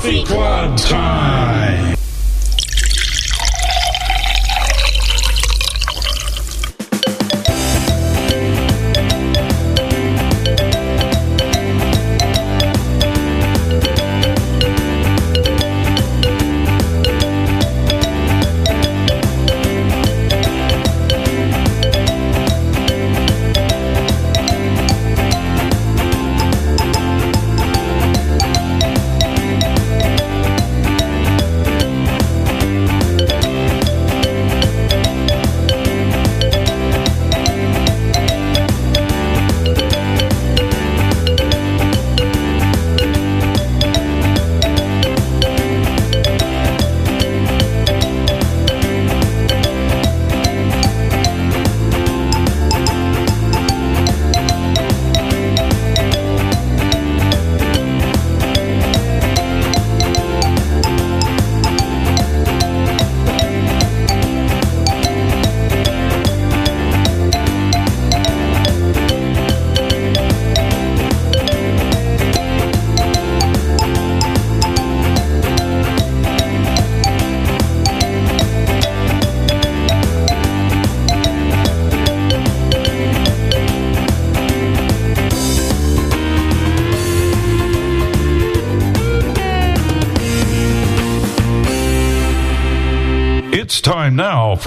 Coffee Quad time.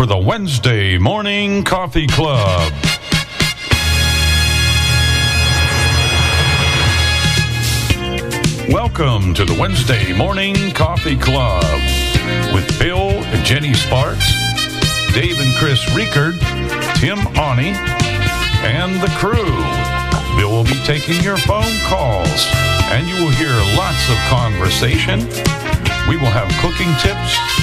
For the Wednesday Morning Coffee Club. Welcome to the Wednesday Morning Coffee Club with Bill and Jenny Sparks, Dave and Chris Riekert, Tim Ani, and the crew. Bill will be taking your phone calls, and you will hear lots of conversation. We will have cooking tips,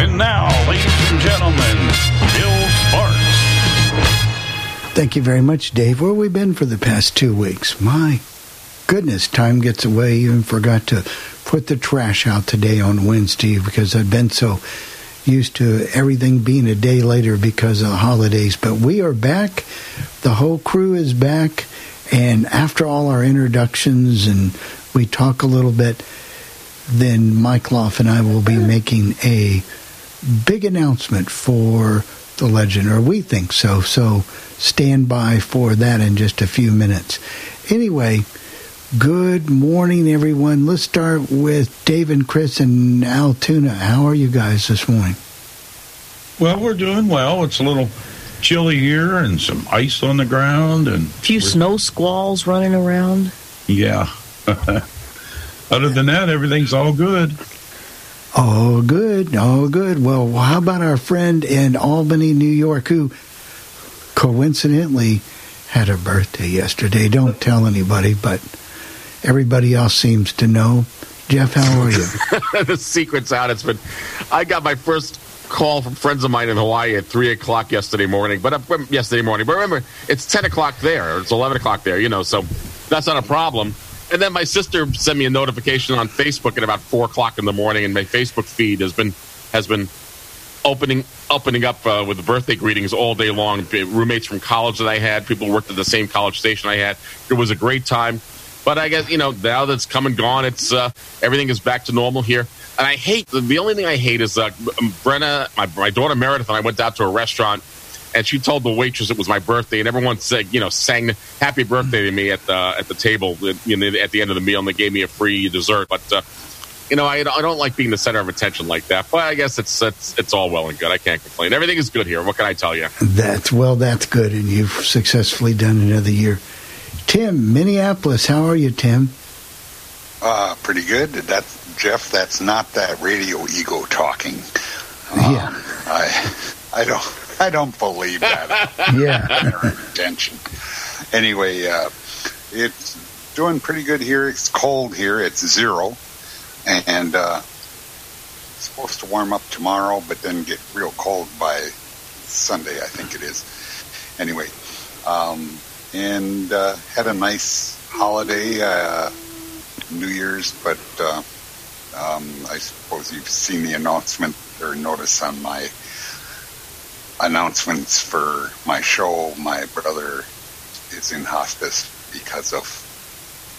And now, ladies and gentlemen, Bill Sparks. Thank you very much, Dave. Where have we been for the past two weeks? My goodness, time gets away. Even forgot to put the trash out today on Wednesday because I've been so used to everything being a day later because of the holidays. But we are back. The whole crew is back. And after all our introductions and we talk a little bit, then Mike Loff and I will be making a big announcement for the legend, or we think so. So stand by for that in just a few minutes. Anyway, good morning, everyone. Let's start with Dave and Chris and Altoona. How are you guys this morning? Well, we're doing well. It's a little chilly here and some ice on the ground and A few snow squalls running around. yeah. Other than that, everything's all good. Oh, good. Oh, good. Well, how about our friend in Albany, New York, who coincidentally had a birthday yesterday? Don't tell anybody, but everybody else seems to know. Jeff, how are you? the secret's out. It's been. I got my first call from friends of mine in Hawaii at three o'clock yesterday morning. But uh, yesterday morning, but remember, it's ten o'clock there. Or it's eleven o'clock there. You know, so that's not a problem. And then my sister sent me a notification on Facebook at about four o'clock in the morning, and my Facebook feed has been has been opening opening up uh, with birthday greetings all day long. Roommates from college that I had, people worked at the same college station I had. It was a great time. But I guess you know now that's come and gone, it's uh, everything is back to normal here. And I hate the only thing I hate is uh, Brenna, my, my daughter Meredith, and I went out to a restaurant, and she told the waitress it was my birthday, and everyone said you know sang happy birthday to me at the at the table you know, at the end of the meal, and they gave me a free dessert. But uh, you know I, I don't like being the center of attention like that. But I guess it's it's it's all well and good. I can't complain. Everything is good here. What can I tell you? That's well, that's good, and you've successfully done another year. Tim, Minneapolis, how are you, Tim? Uh, pretty good. That Jeff, that's not that radio ego talking. Yeah. Um, I, I don't, I don't believe that. Yeah. Intention. Anyway, uh, it's doing pretty good here. It's cold here. It's zero, and uh, supposed to warm up tomorrow, but then get real cold by Sunday, I think it is. Anyway, um, and uh, had a nice holiday, uh, New Year's, but uh, um, I suppose you've seen the announcement or notice on my announcements for my show. My brother is in hospice because of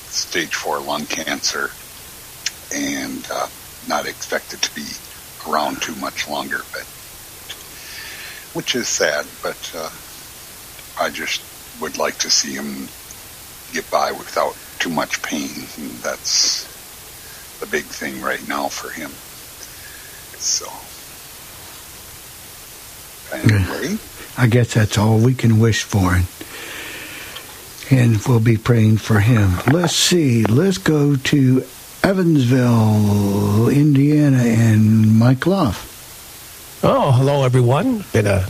stage four lung cancer and uh, not expected to be around too much longer, but which is sad. But uh, I just would like to see him get by without too much pain. And that's the big thing right now for him. So, anyway. I guess that's all we can wish for. And we'll be praying for him. Let's see. Let's go to Evansville, Indiana, and Mike Loff. Oh, hello, everyone. Been a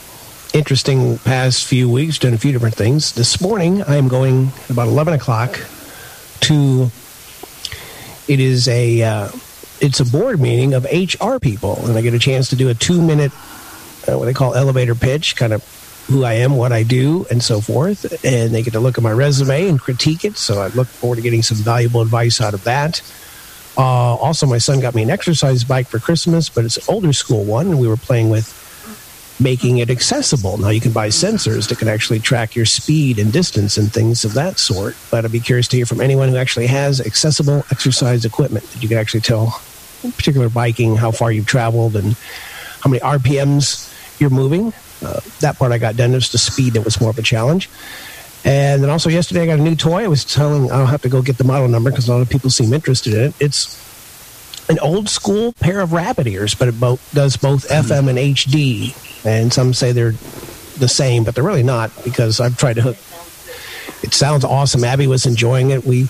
interesting past few weeks, done a few different things. This morning, I am going about 11 o'clock to, it is a, uh, it's a board meeting of HR people, and I get a chance to do a two minute, uh, what they call elevator pitch, kind of who I am, what I do, and so forth. And they get to look at my resume and critique it. So I look forward to getting some valuable advice out of that. Uh, also, my son got me an exercise bike for Christmas, but it's an older school one, and we were playing with making it accessible. Now you can buy sensors that can actually track your speed and distance and things of that sort. But I'd be curious to hear from anyone who actually has accessible exercise equipment that you can actually tell, particular biking, how far you've traveled and how many RPMs you're moving. Uh, that part I got done. Just the speed that was more of a challenge. And then also yesterday I got a new toy. I was telling I'll have to go get the model number because a lot of people seem interested in it. It's an old school pair of rabbit ears, but it both, does both FM and HD. And some say they're the same, but they're really not because I've tried to hook. It sounds awesome. Abby was enjoying it. We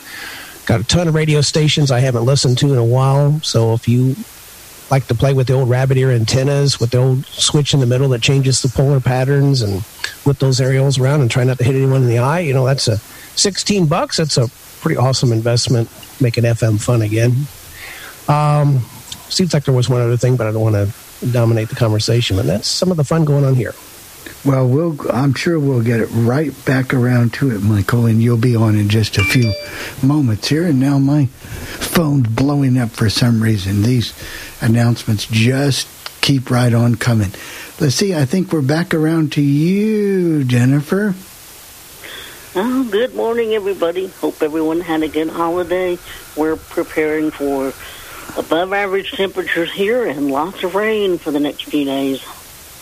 got a ton of radio stations I haven't listened to in a while. So if you like to play with the old rabbit ear antennas with the old switch in the middle that changes the polar patterns and whip those aerials around and try not to hit anyone in the eye, you know, that's a 16 bucks. That's a pretty awesome investment, making FM fun again. Um, seems like there was one other thing, but I don't want to dominate the conversation. But that's some of the fun going on here. Well, we'll I'm sure we'll get it right back around to it, Michael, and you'll be on in just a few moments here. And now my phone's blowing up for some reason. These announcements just keep right on coming. Let's see, I think we're back around to you, Jennifer. Oh, good morning, everybody. Hope everyone had a good holiday. We're preparing for above average temperatures here and lots of rain for the next few days.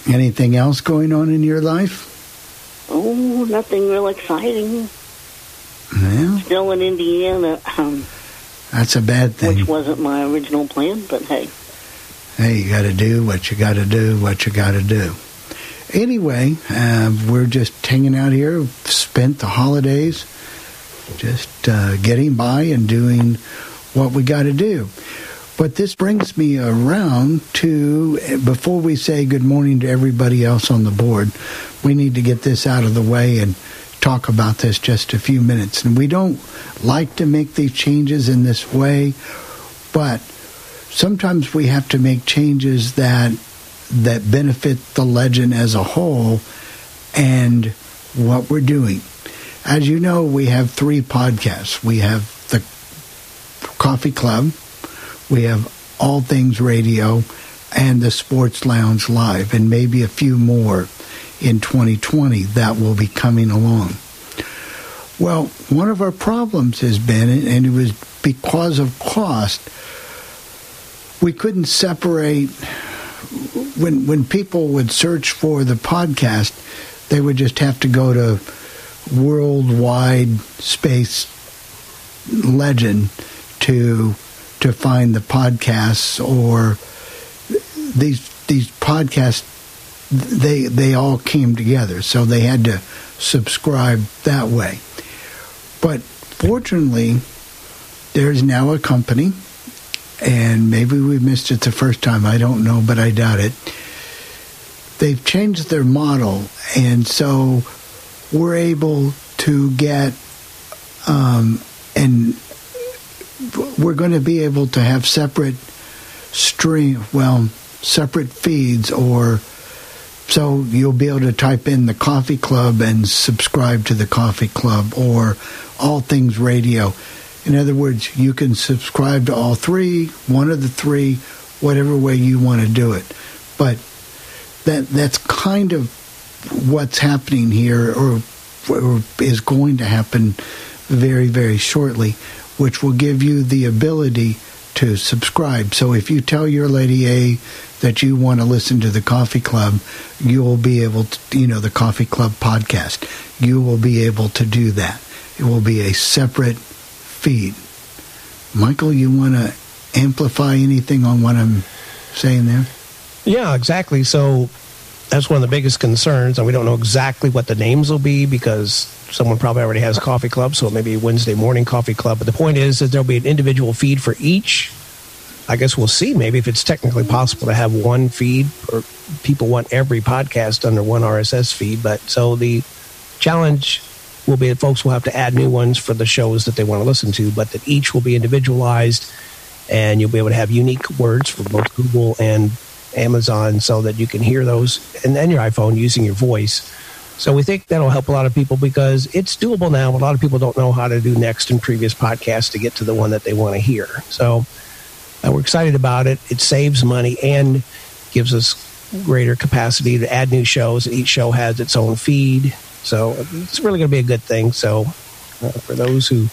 Anything else going on in your life? Oh, nothing real exciting. Yeah. Still in Indiana. Um, That's a bad thing. Which wasn't my original plan, but hey. Hey, you got to do what you got to do, what you got to do. Anyway, uh, we're just hanging out here, spent the holidays just uh, getting by and doing what we got to do. But this brings me around to before we say good morning to everybody else on the board, we need to get this out of the way and talk about this just a few minutes. And we don't like to make these changes in this way, but sometimes we have to make changes that that benefit the legend as a whole and what we're doing. As you know, we have three podcasts. We have the Coffee Club, we have All Things Radio, and the Sports Lounge Live, and maybe a few more in 2020 that will be coming along. Well, one of our problems has been, and it was because of cost, we couldn't separate when when people would search for the podcast, they would just have to go to worldwide space legend to to find the podcasts or these these podcasts they they all came together so they had to subscribe that way. But fortunately there's now a company and maybe we missed it the first time I don't know but I doubt it they've changed their model and so we're able to get um, and we're going to be able to have separate stream, well, separate feeds or so you'll be able to type in the coffee club and subscribe to the coffee club or all things radio. In other words, you can subscribe to all three, one of the three, whatever way you want to do it. But that that's kind of what's happening here or, or is going to happen very very shortly, which will give you the ability to subscribe. So if you tell your lady A that you want to listen to the Coffee Club, you will be able to, you know, the Coffee Club podcast. You will be able to do that. It will be a separate feed. Michael, you want to amplify anything on what I'm saying there? Yeah, exactly. So that's one of the biggest concerns, and we don't know exactly what the names will be because someone probably already has coffee club, so it may be Wednesday morning coffee club. But the point is that there'll be an individual feed for each. I guess we'll see maybe if it's technically possible to have one feed, or people want every podcast under one RSS feed. But so the challenge will be that folks will have to add new ones for the shows that they want to listen to, but that each will be individualized, and you'll be able to have unique words for both Google and Amazon so that you can hear those and then your iPhone using your voice. So we think that'll help a lot of people because it's doable now. A lot of people don't know how to do next and previous podcasts to get to the one that they want to hear. So uh, we're excited about it. It saves money and gives us greater capacity to add new shows. Each show has its own feed. So it's really going to be a good thing. So uh, for those who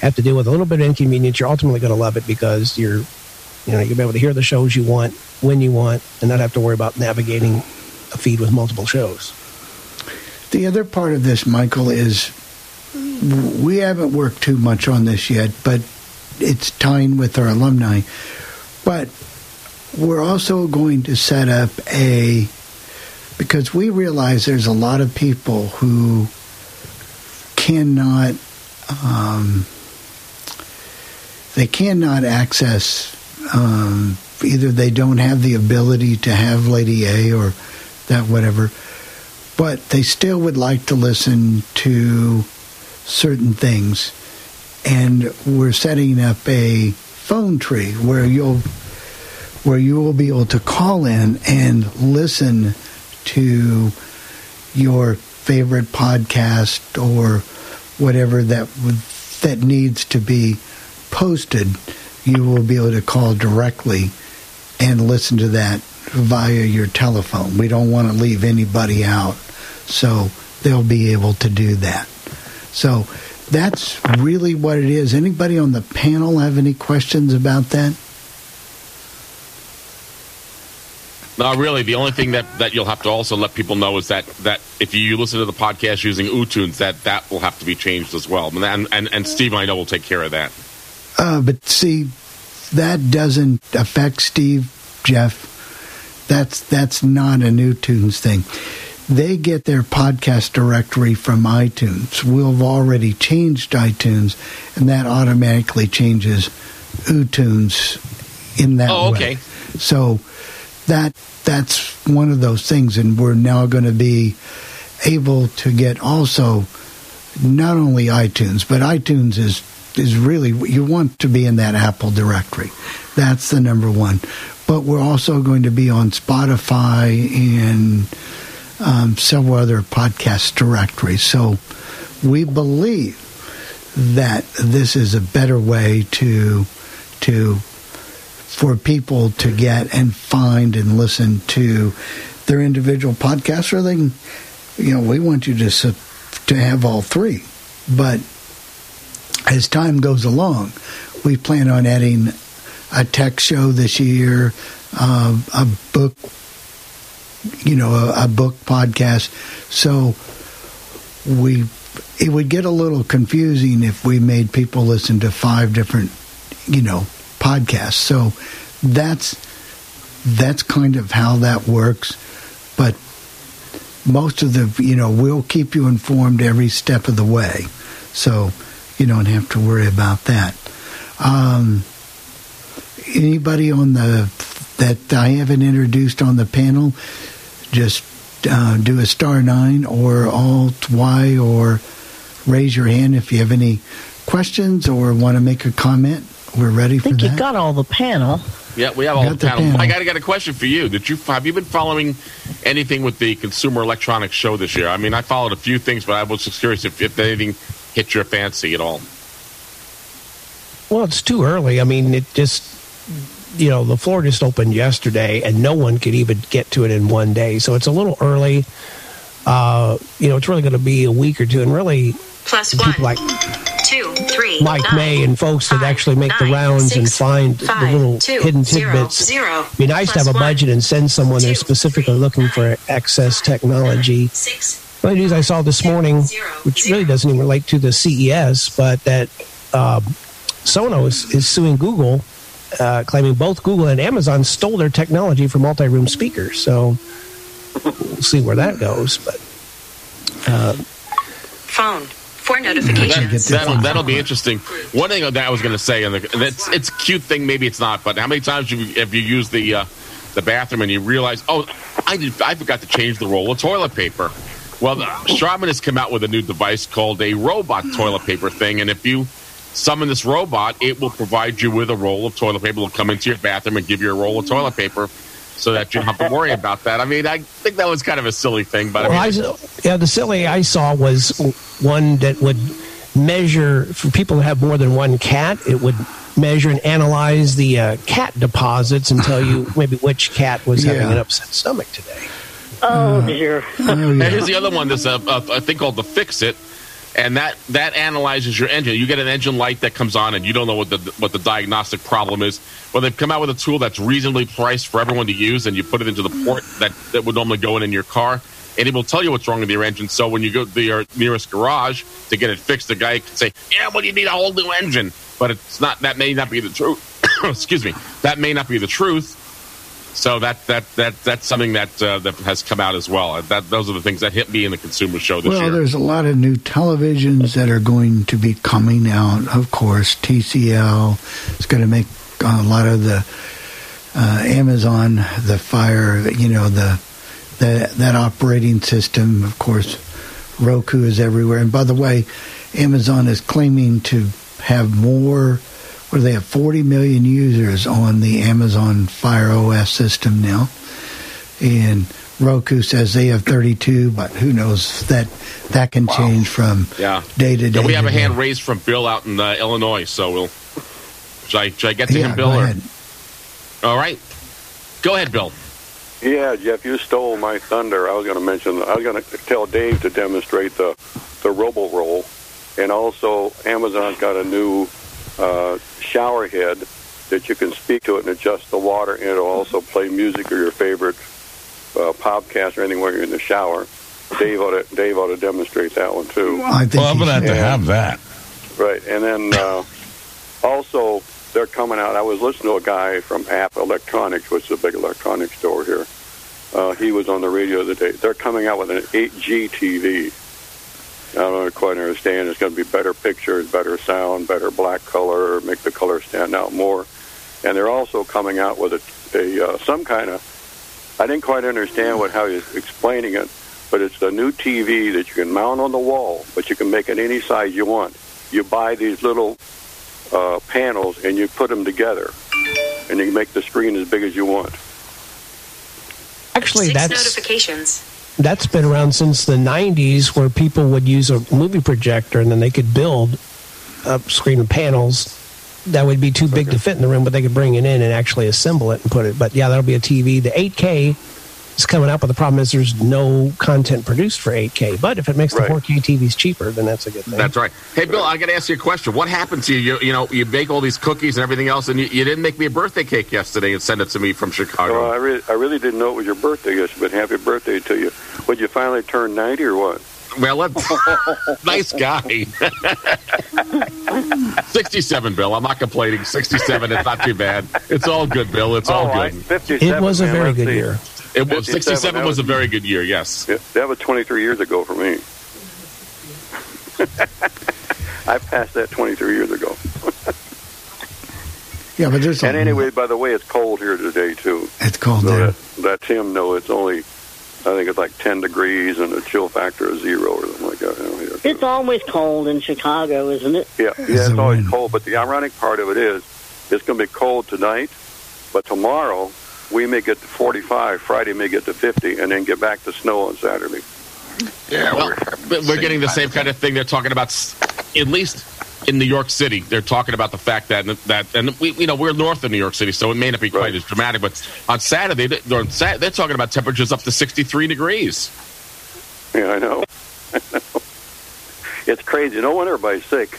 have to deal with a little bit of inconvenience, you're ultimately going to love it because you're, you know, you'll be able to hear the shows you want when you want and not have to worry about navigating a feed with multiple shows. The other part of this, Michael, is we haven't worked too much on this yet, but it's tying with our alumni. But we're also going to set up a because we realize there's a lot of people who cannot um, they cannot access um, either they don't have the ability to have Lady A or that whatever, but they still would like to listen to certain things. And we're setting up a phone tree where you'll where you will be able to call in and listen to your favorite podcast or whatever that that needs to be posted. You will be able to call directly and listen to that via your telephone. We don't want to leave anybody out, so they'll be able to do that. So that's really what it is. Anybody on the panel have any questions about that? No, really. The only thing that, that you'll have to also let people know is that, that if you listen to the podcast using uTunes, that that will have to be changed as well. And and, and Steve, I know, will take care of that. Uh, but see, that doesn't affect Steve, Jeff. That's that's not a new tunes thing. They get their podcast directory from iTunes. We've already changed iTunes, and that automatically changes uTunes in that oh, way. okay. So that that's one of those things, and we're now going to be able to get also not only iTunes, but iTunes is is really you want to be in that Apple directory. That's the number one. But we're also going to be on Spotify and um, several other podcast directories. So we believe that this is a better way to to for people to get and find and listen to their individual podcasts, or they can, you know, we want you to to have all three, but as time goes along, we plan on adding a tech show this year, uh, a book, you know, a, a, book podcast. So we, it would get a little confusing if we made people listen to five different, you know, podcasts. So that's that's kind of how that works. But most of the, you know, we'll keep you informed every step of the way. So you don't have to worry about that. Um, anybody on the that I haven't introduced on the panel, just uh, do a star nine or alt Y or raise your hand if you have any questions or want to make a comment. We're ready for I think that. you got all the panel. Yeah, we have all Got the the panel. panel. I got, I got a question for you. Did you have you been following anything with the Consumer Electronics Show this year? I mean, I followed a few things, but I was just curious if, if anything hit your fancy at all. Well, it's too early. I mean, it just, you know, the floor just opened yesterday and no one could even get to it in one day. So it's a little early. Uh, you know, it's really going to be a week or two. And really, Plus people one, like two, three, Mike nine, May and folks that actually make the nine, rounds and find five, the little two, hidden tidbits. zero, It'd be nice to have a one, budget and send someone there two, specifically three, looking for nine, access technology. six, One of the news I saw this morning, Zero, which zero. really doesn't even relate to the CES, but that um, Sonos is suing Google, uh, claiming both Google and Amazon stole their technology for multi-room speakers. So we'll see where that goes. But phone, four get notifications. this That'll, that'll be interesting. One thing that I was going to say, and the- it's it's a cute thing, maybe it's not, but how many times have you, have you used the uh, the bathroom and you realize, oh, I did, I forgot to change the roll of toilet paper. Well, the, Charmin has come out with a new device called a robot toilet paper thing, and if you summon this robot, it will provide you with a roll of toilet paper. It'll come into your bathroom and give you a roll of toilet paper, so that you don't have to worry about that. I mean, I think that was kind of a silly thing, but well, I, mean, s- yeah, the silly I saw was one that would measure for people that have more than one cat. It would measure and analyze the uh, cat deposits and tell you maybe which cat was having Yeah. an upset stomach today. Oh dear. Oh, And here's the other one. There's a, a, a thing called the Fix It, and that that analyzes your engine. You get an engine light that comes on, and you don't know what the what the diagnostic problem is. Well, they've come out with a tool that's reasonably priced for everyone to use, and you put it into the port that that would normally go in in your car, and it will tell you what's wrong with your engine. So when you go to your uh, nearest garage to get it fixed, the guy can say, "Yeah, well, you need a whole new engine," but it's not. That may not be the truth. Excuse me. That may not be the truth. So that that that that's something that uh, that has come out as well. That those are the things that hit me in the consumer show this Well, year. there's a lot of new televisions that are going to be coming out. Of course, TCL is going to make a lot of the uh, Amazon, the Fire, you know, the, the that operating system. Of course, Roku is everywhere. And by the way, Amazon is claiming to have more. What do they have? 40 million users on the Amazon Fire OS system now and Roku says they have 32, but who knows that that can change from yeah. day to day. Yeah, we have a hand day. raised from Bill out in uh, Illinois, so we'll. Should I, should I get to Yeah, him, Bill? go or- ahead. All right. Go ahead, Bill. Yeah, Jeff, you stole my thunder. I was going to mention. I was going to tell Dave to demonstrate the the Robo Roll, and also Amazon's got a new uh, shower head that you can speak to it and adjust the water, and it'll also play music or your favorite uh, podcast or anything while you're in the shower. Dave ought to Dave ought to demonstrate that one too. I think Well, I'm going to have to have that. Right, and then uh, also they're coming out. I was listening to a guy from Abt Electronics, which is a big electronics store here. Uh, he was on the radio the other day. They're coming out with an 8K TV. I don't quite understand. It's going to be better pictures, better sound, better black color, make the color stand out more. And they're also coming out with a, a uh, some kind of. I didn't quite understand what how he's explaining it, but it's a new TV that you can mount on the wall, but you can make it any size you want. You buy these little uh, panels and you put them together, and you can make the screen as big as you want. Actually, Six that's notifications. That's been around since the 90s where people would use a movie projector and then they could build a screen of panels that would be too big to fit in the room but they could bring it in and actually assemble it and put it. But yeah that'll be a tv the 8k is coming out but the problem is there's no content produced for 8k but if it makes Right. the 4k tvs cheaper then that's a good thing That's right. Hey, Bill, I got to ask you a question. What happened to you? You, you know, you bake all these cookies and everything else, and you, you didn't make me a birthday cake yesterday and send it to me from Chicago. Well, I really, I really didn't know it was your birthday yesterday, but happy birthday to you. Would you finally turn 90 or what? Well, let, nice guy. 67, Bill. I'm not complaining. 67, it's not too bad. It's all good, Bill. It's all oh, I, good. 57, it was a man, very good see. year It was 67 that was a very good year. Yes. Yeah, that was 23 years ago for me. I passed that 23 years ago. Yeah, but there's And anyway, by the way, it's cold here today too. it's cold So there. that, that Tim know it's only, I think it's like 10 degrees and a chill factor of zero or something like that. Here. It's always cold in Chicago, isn't it? Yeah, yeah, It's it's always wind. cold. But the ironic part of it is, it's going to be cold tonight, But tomorrow we may get to 45, Friday may get to 50, and then get back to snow on Saturday. Yeah, Well, we're we're, getting the same kind of thing they're talking about. At least in New York City, they're talking about the fact that that and we you know we're north of New York City, so it may not be quite Right. as dramatic. But on Saturday, they- they're, on Sat- they're talking about temperatures up to 63 degrees. Yeah, I know. it's crazy. No wonder everybody's sick.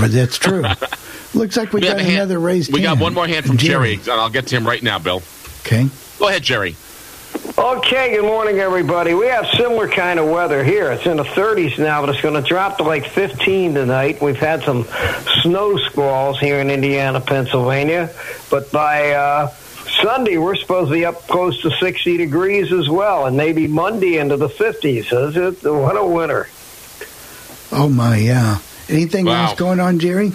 But that's true. Looks like we, have got a hand- another raised We got one more hand from Jerry. and I'll get to him right now, Bill. Okay. Go ahead, Jerry. Okay, good morning, everybody. We have similar kind of weather here. It's in the 30s now, but it's going to drop to like 15 tonight. We've had some snow squalls here in Indiana, Pennsylvania, but by uh, Sunday we're supposed to be up close to 60 degrees as well, and maybe Monday into the 50s. Is it? What a winter! Oh my, yeah. Anything Wow. else going on, Jerry?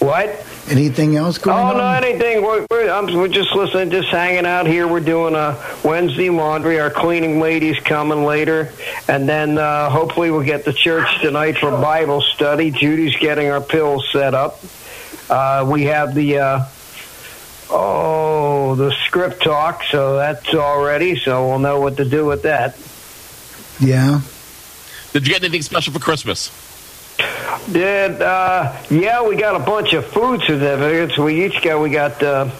What? Anything else going Oh, on? Oh, no, anything. We're, we're, I'm, we're just listening, just hanging out here. We're doing a Wednesday laundry. Our cleaning lady's coming later. And then uh, hopefully we'll get to church tonight for Bible study. Judy's getting our pills set up. Uh, we have the, uh, oh, the ScripTalk, so that's all ready. So we'll know what to do with that. Yeah. Did you get anything special for Christmas? Did uh, yeah, we got a bunch of food certificates. We each got we got uh,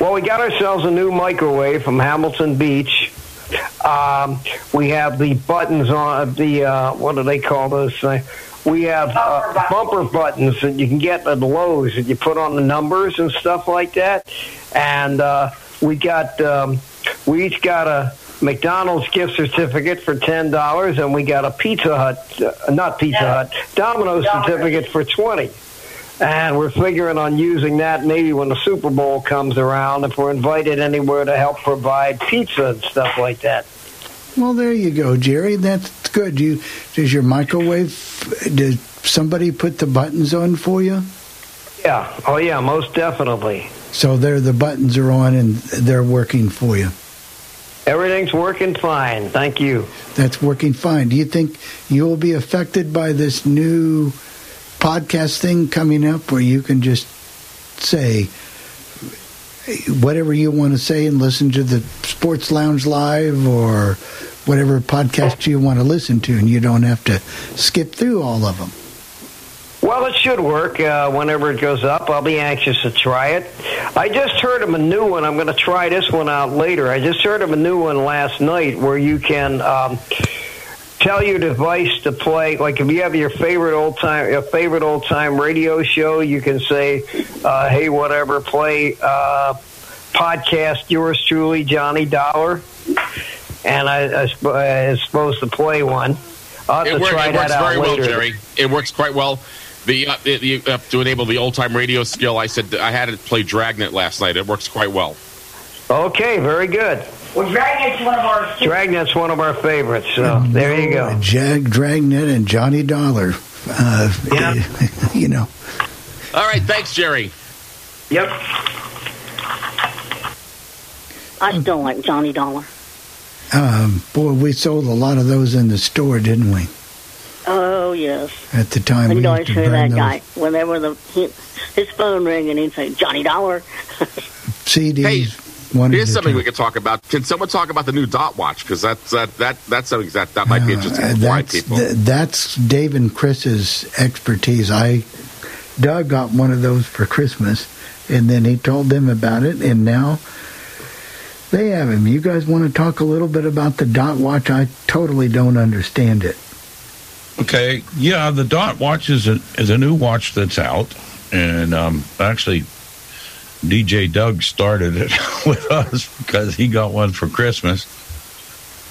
well, we got ourselves a new microwave from Hamilton Beach. Um, we have the buttons on the uh, what do they call those things? We have uh, bumper buttons that you can get at Lowe's that you put on the numbers and stuff like that. And uh, we got um, we each got a McDonald's gift certificate for ten dollars, and we got a Pizza Hut, uh, not Pizza Hut, Domino's certificate for twenty. And we're figuring on using that maybe when the Super Bowl comes around, if we're invited anywhere to help provide pizza and stuff like that. Well, there you go, Jerry. That's good. You does your microwave? Did somebody put the buttons on for you? Yeah. Oh, yeah. Most definitely. So there, the buttons are on and they're working for you. Everything's working fine. Thank you. That's working fine. Do you think you will be affected by this new podcast thing coming up, where you can just say whatever you want to say and listen to the Sports Lounge live or whatever podcast you want to listen to, and you don't have to skip through all of them? Well, it should work uh, whenever it goes up. I'll be anxious to try it. I just heard of a new one. I'm going to try this one out later. I just heard of a new one last night where you can um, tell your device to play. Like if you have your favorite old time, your favorite old time radio show, you can say, uh, "Hey, whatever, play uh, podcast yours truly, Johnny Dollar," and I, I sp- is supposed to play one. I'll have It, to work, try it that works out very well. Jerry. It works quite well. The, uh, the, the uh, to enable the old time radio skill, I said I had it play Dragnet last night. It works quite well. Okay, very good. Well, Dragnet's one of our. Dragnet's one of our favorites. So there you go. Jag Dragnet and Johnny Dollar. Uh, you know. All right, thanks, Jerry. Yep. I still like Johnny Dollar. Um, boy, we sold a lot of those in the store, didn't we? Oh yes. At the time, I we can used always to hear burn that those guy whenever the he, his phone rang and he'd say Johnny Dollar. CDs. one Here's something time. we could talk about. Can someone talk about the new Dot Watch? Because that's that, that that's something that that might be interesting Uh, for people. th- that's Dave and Chris's expertise. I Doug got one of those for Christmas, and then he told them about it, and now they have him. You guys want to talk a little bit about the Dot Watch? I totally don't understand it. Okay, yeah, the Dot Watch is a is a new watch that's out, and um, actually, DJ Doug started it with us because he got one for Christmas,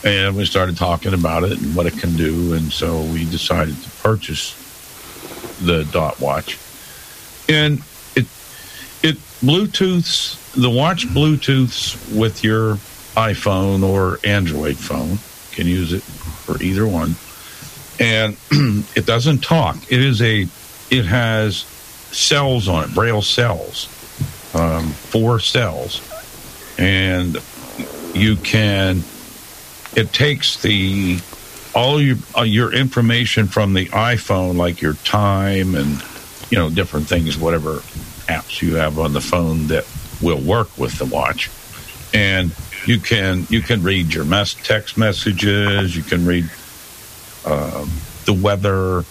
and we started talking about it and what it can do, and so we decided to purchase the Dot Watch, and it it Bluetooths the watch Bluetooths with your iPhone or Android phone. Can use it for either one and it doesn't talk. It is a, it has cells on it, braille cells, um, four cells, and you can. It takes the all your uh, your information from the iPhone, like your time and you know different things, whatever apps you have on the phone that will work with the watch, and you can you can read your mess text messages. You can read um, the weather.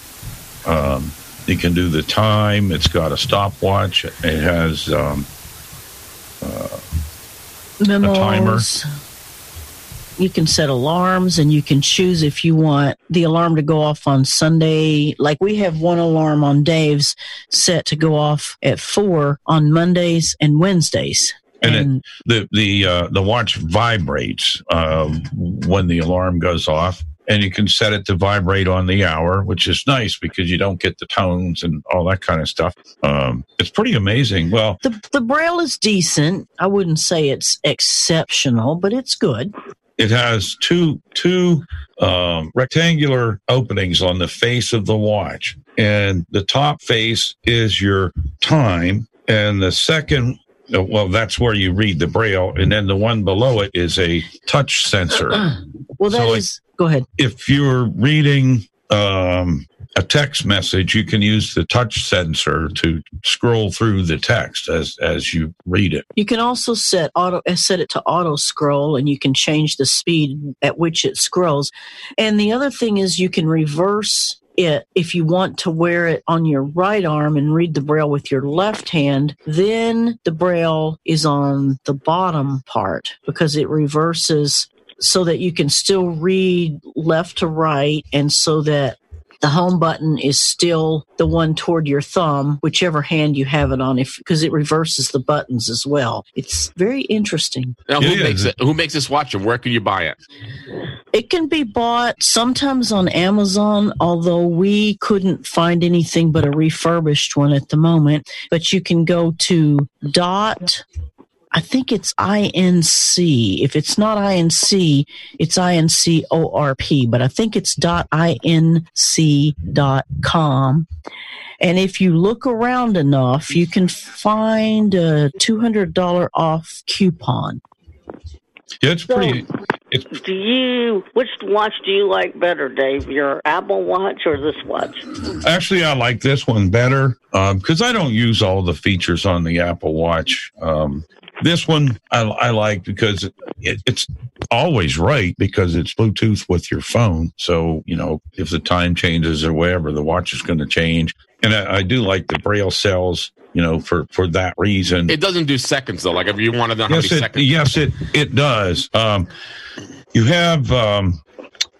Um, you can do the time. It's got a stopwatch. It has um, uh, Memos. timer. You can set alarms and you can choose if you want the alarm to go off on Sunday. Like we have one alarm on Dave's set to go off at four on Mondays and Wednesdays. and it, the the uh, the watch vibrates um, when the alarm goes off, and you can set it to vibrate on the hour, which is nice because you don't get the tones and all that kind of stuff. Um, it's pretty amazing. Well, The the braille is decent. I wouldn't say it's exceptional, but it's good. it has two two um, rectangular openings on the face of the watch, and the top face is your time, and the second. uh, Well, that's where you read the braille, and then the one below it is a touch sensor. Well, that So, is. like, go ahead. if you're reading um, a text message, you can use the touch sensor to scroll through the text as as you read it. You can also set auto uh, set it to auto scroll, and you can change the speed at which it scrolls. And the other thing is, you can reverse it if you want to wear it on your right arm and read the braille with your left hand. Then the braille is on the bottom part because it reverses so that you can still read left to right, and so that the home button is still the one toward your thumb, whichever hand you have it on, if because it reverses the buttons as well. It's very interesting. Now, who Yeah, makes it? Who makes this watch, and where can you buy it? It can be bought sometimes on Amazon, although we couldn't find anything but a refurbished one at the moment. But you can go to dot. I think it's INC. If it's not INC, it's INCORP, but I think it's dot INC dot com. And if you look around enough, you can find a $200 off coupon. Yeah, it's pretty. It's Do you, which watch do you like better, Dave? Your Apple Watch or this watch? actually I like this one better because I don't use all the features on the Apple Watch. Um, this one I, I like because it, it, it's always right because it's Bluetooth with your phone. So you know if the time changes or whatever, the watch is going to change. And I, I do like the Braille cells. You know, for for that reason. It doesn't do seconds though. Like if you want to know how yes, many it, seconds. yes, it it does. Um, you have um,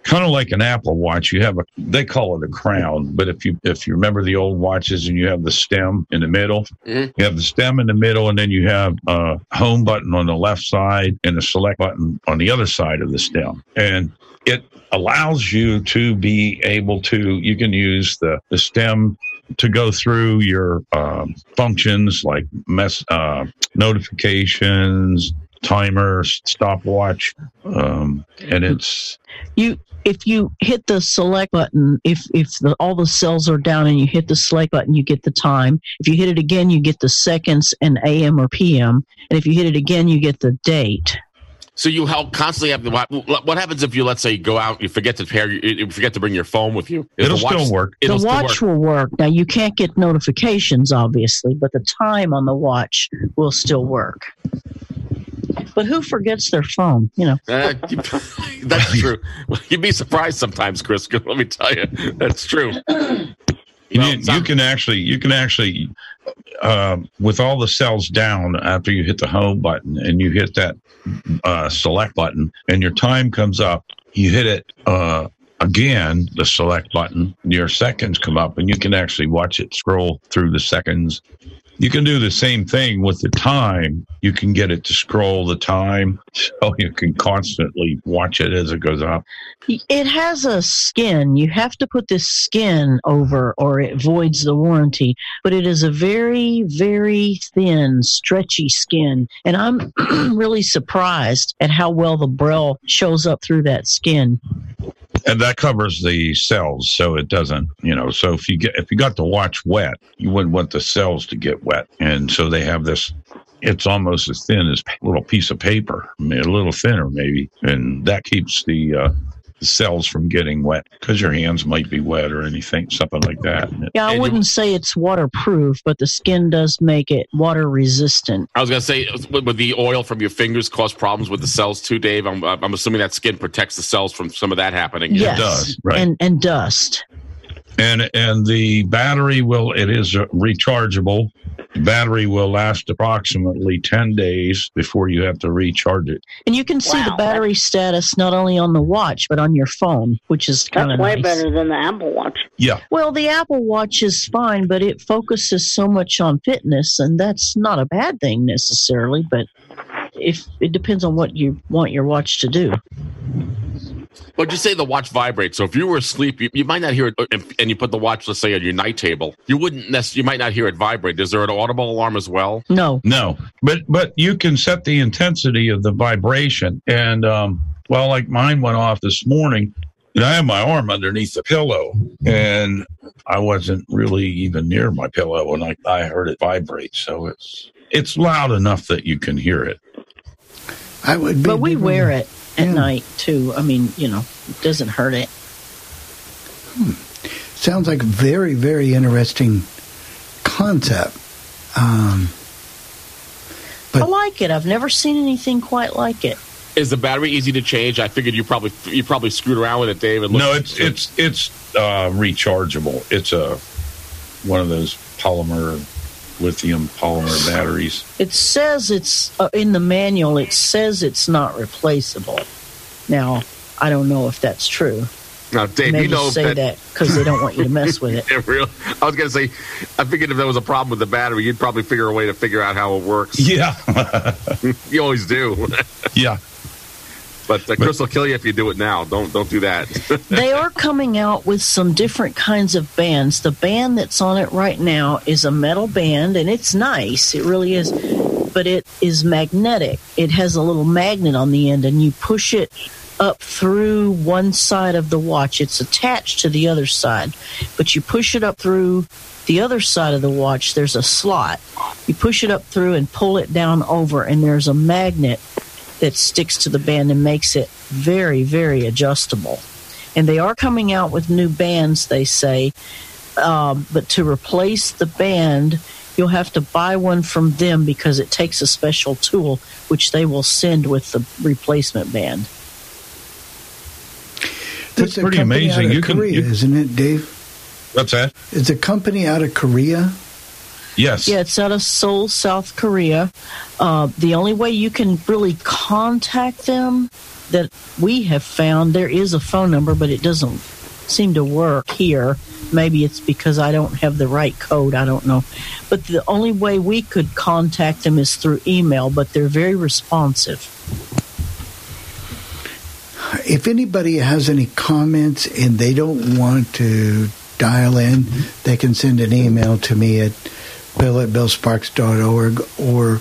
kind of like an Apple Watch. You have a they call it a crown, but if you if you remember the old watches and you have the stem in the middle, Mhm. you have the stem in the middle, and then you have a home button on the left side and a select button on the other side of the stem, and it allows you to be able to you can use the the stem to go through your um, functions like mess uh, notifications timer stopwatch um, and it's you if you hit the select button if if the, all the cells are down and you hit the select button you get the time if you hit it again you get the seconds and am or pm and if you hit it again you get the date So you help constantly have the watch. What happens if you let's say you go out, you forget to pair, you forget to bring your phone with you? Is it'll watch- still work It'll the watch work. will work now you can't get notifications obviously but the time on the watch will still work but who forgets their phone you know Uh, that's true. You'd be surprised sometimes, Chris. Let me tell you, that's true. you, Well, you can actually you can actually um, with all the cells down after you hit the home button and you hit that uh, select button and your time comes up you hit it uh, again the select button your seconds come up and you can actually watch it scroll through the seconds you can do the same thing with the time you can get it to scroll the time so you can constantly watch it as it goes up It has a skin. You have to put this skin over or it voids the warranty. But it is a very, very thin, stretchy skin. And I'm really surprised at how well the Braille shows up through that skin. And that covers the cells so it doesn't you know so if you get if you got the watch wet you wouldn't want the cells to get wet. And so they have this it's almost as thin as a little piece of paper I mean, a little thinner maybe and that keeps the uh cells from getting wet because your hands might be wet or anything, something like that. Yeah, I And wouldn't say it's waterproof, but the skin does make it water resistant. I was gonna say, would would the oil from your fingers cause problems with the cells too, Dave? I'm, I'm assuming that skin protects the cells from some of that happening. yes, does, right. and and dust. And and the battery will it is uh, rechargeable battery will last approximately 10 days before you have to recharge it And you can see the battery status not only on the watch but on your phone, which is kind That's of way nice. better than the Apple Watch. yeah Well, the Apple Watch is fine, but it focuses so much on fitness, and that's not a bad thing necessarily. But if it depends on what you want your watch to do. But you say the watch vibrates. So if you were asleep, you, you might not hear it, uh, and- and you put the watch, let's say, on your night table. You wouldn't necessarily. You might not hear it vibrate. Is there an audible alarm as well? No, no but but you can set the intensity of the vibration and um well like mine went off this morning and I have my arm underneath the pillow and I wasn't really even near my pillow and I, I heard it vibrate. So it's it's loud enough that you can hear it. I would be but we different- wear it at Yeah. night too. I mean, you know, it doesn't hurt it. Sounds like very, very interesting concept. Um, I like it. I've never seen anything quite like it. Is the battery easy to change? I figured you probably you probably screwed around with it, Dave. And No, it's it's it's uh, rechargeable. It's a one of those polymer lithium polymer batteries. It says it's uh, in the manual. It says it's not replaceable. Now, I don't know if that's true. Now, Dave, Maybe you know say that because they don't want you to mess with it. Yeah, real. I was gonna say, I figured if there was a problem with the battery, you'd probably figure a way to figure out how it works. Yeah, You always do. yeah. But uh, Chris will kill you if you do it now. Don't don't do that. they are coming out with some different kinds of bands. The band that's on it right now is a metal band, and it's nice. It really is. But it is magnetic. It has a little magnet on the end, and you push it up through one side of the watch. It's attached to the other side, but you push it up through the other side of the watch. There's a slot. You push it up through and pull it down over, and there's a magnet that sticks to the band and makes it very, very adjustable. And they are coming out with new bands, they say. Um, but to replace the band, you'll have to buy one from them because it takes a special tool, which they will send with the replacement band. That's That's pretty amazing. Out of You can- Korea, you- isn't it, Dave? What's that? It's a company out of Korea. Yes. Yeah, it's out of Seoul, South Korea. Uh, the only way you can really contact them that we have found, there is a phone number, but it doesn't seem to work here. Maybe it's because I don't have the right code. I don't know. But the only way we could contact them is through email, but they're very responsive. If anybody has any comments and they don't want to dial in, they can send an email to me at bill at billsparks.org or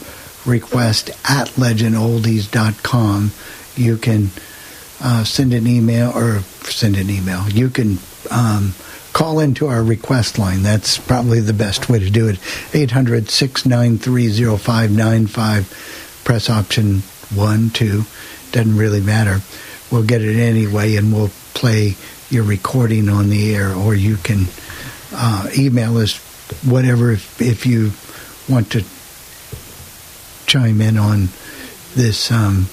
request at legendoldies.com. You can uh, send an email or send an email. You can um, call into our request line. That's probably the best way to do it. 800 693 0595. Press option 1, 2. Doesn't really matter. We'll get it anyway and we'll play your recording on the air, or you can uh, email us whatever if, if you want to chime in on this um,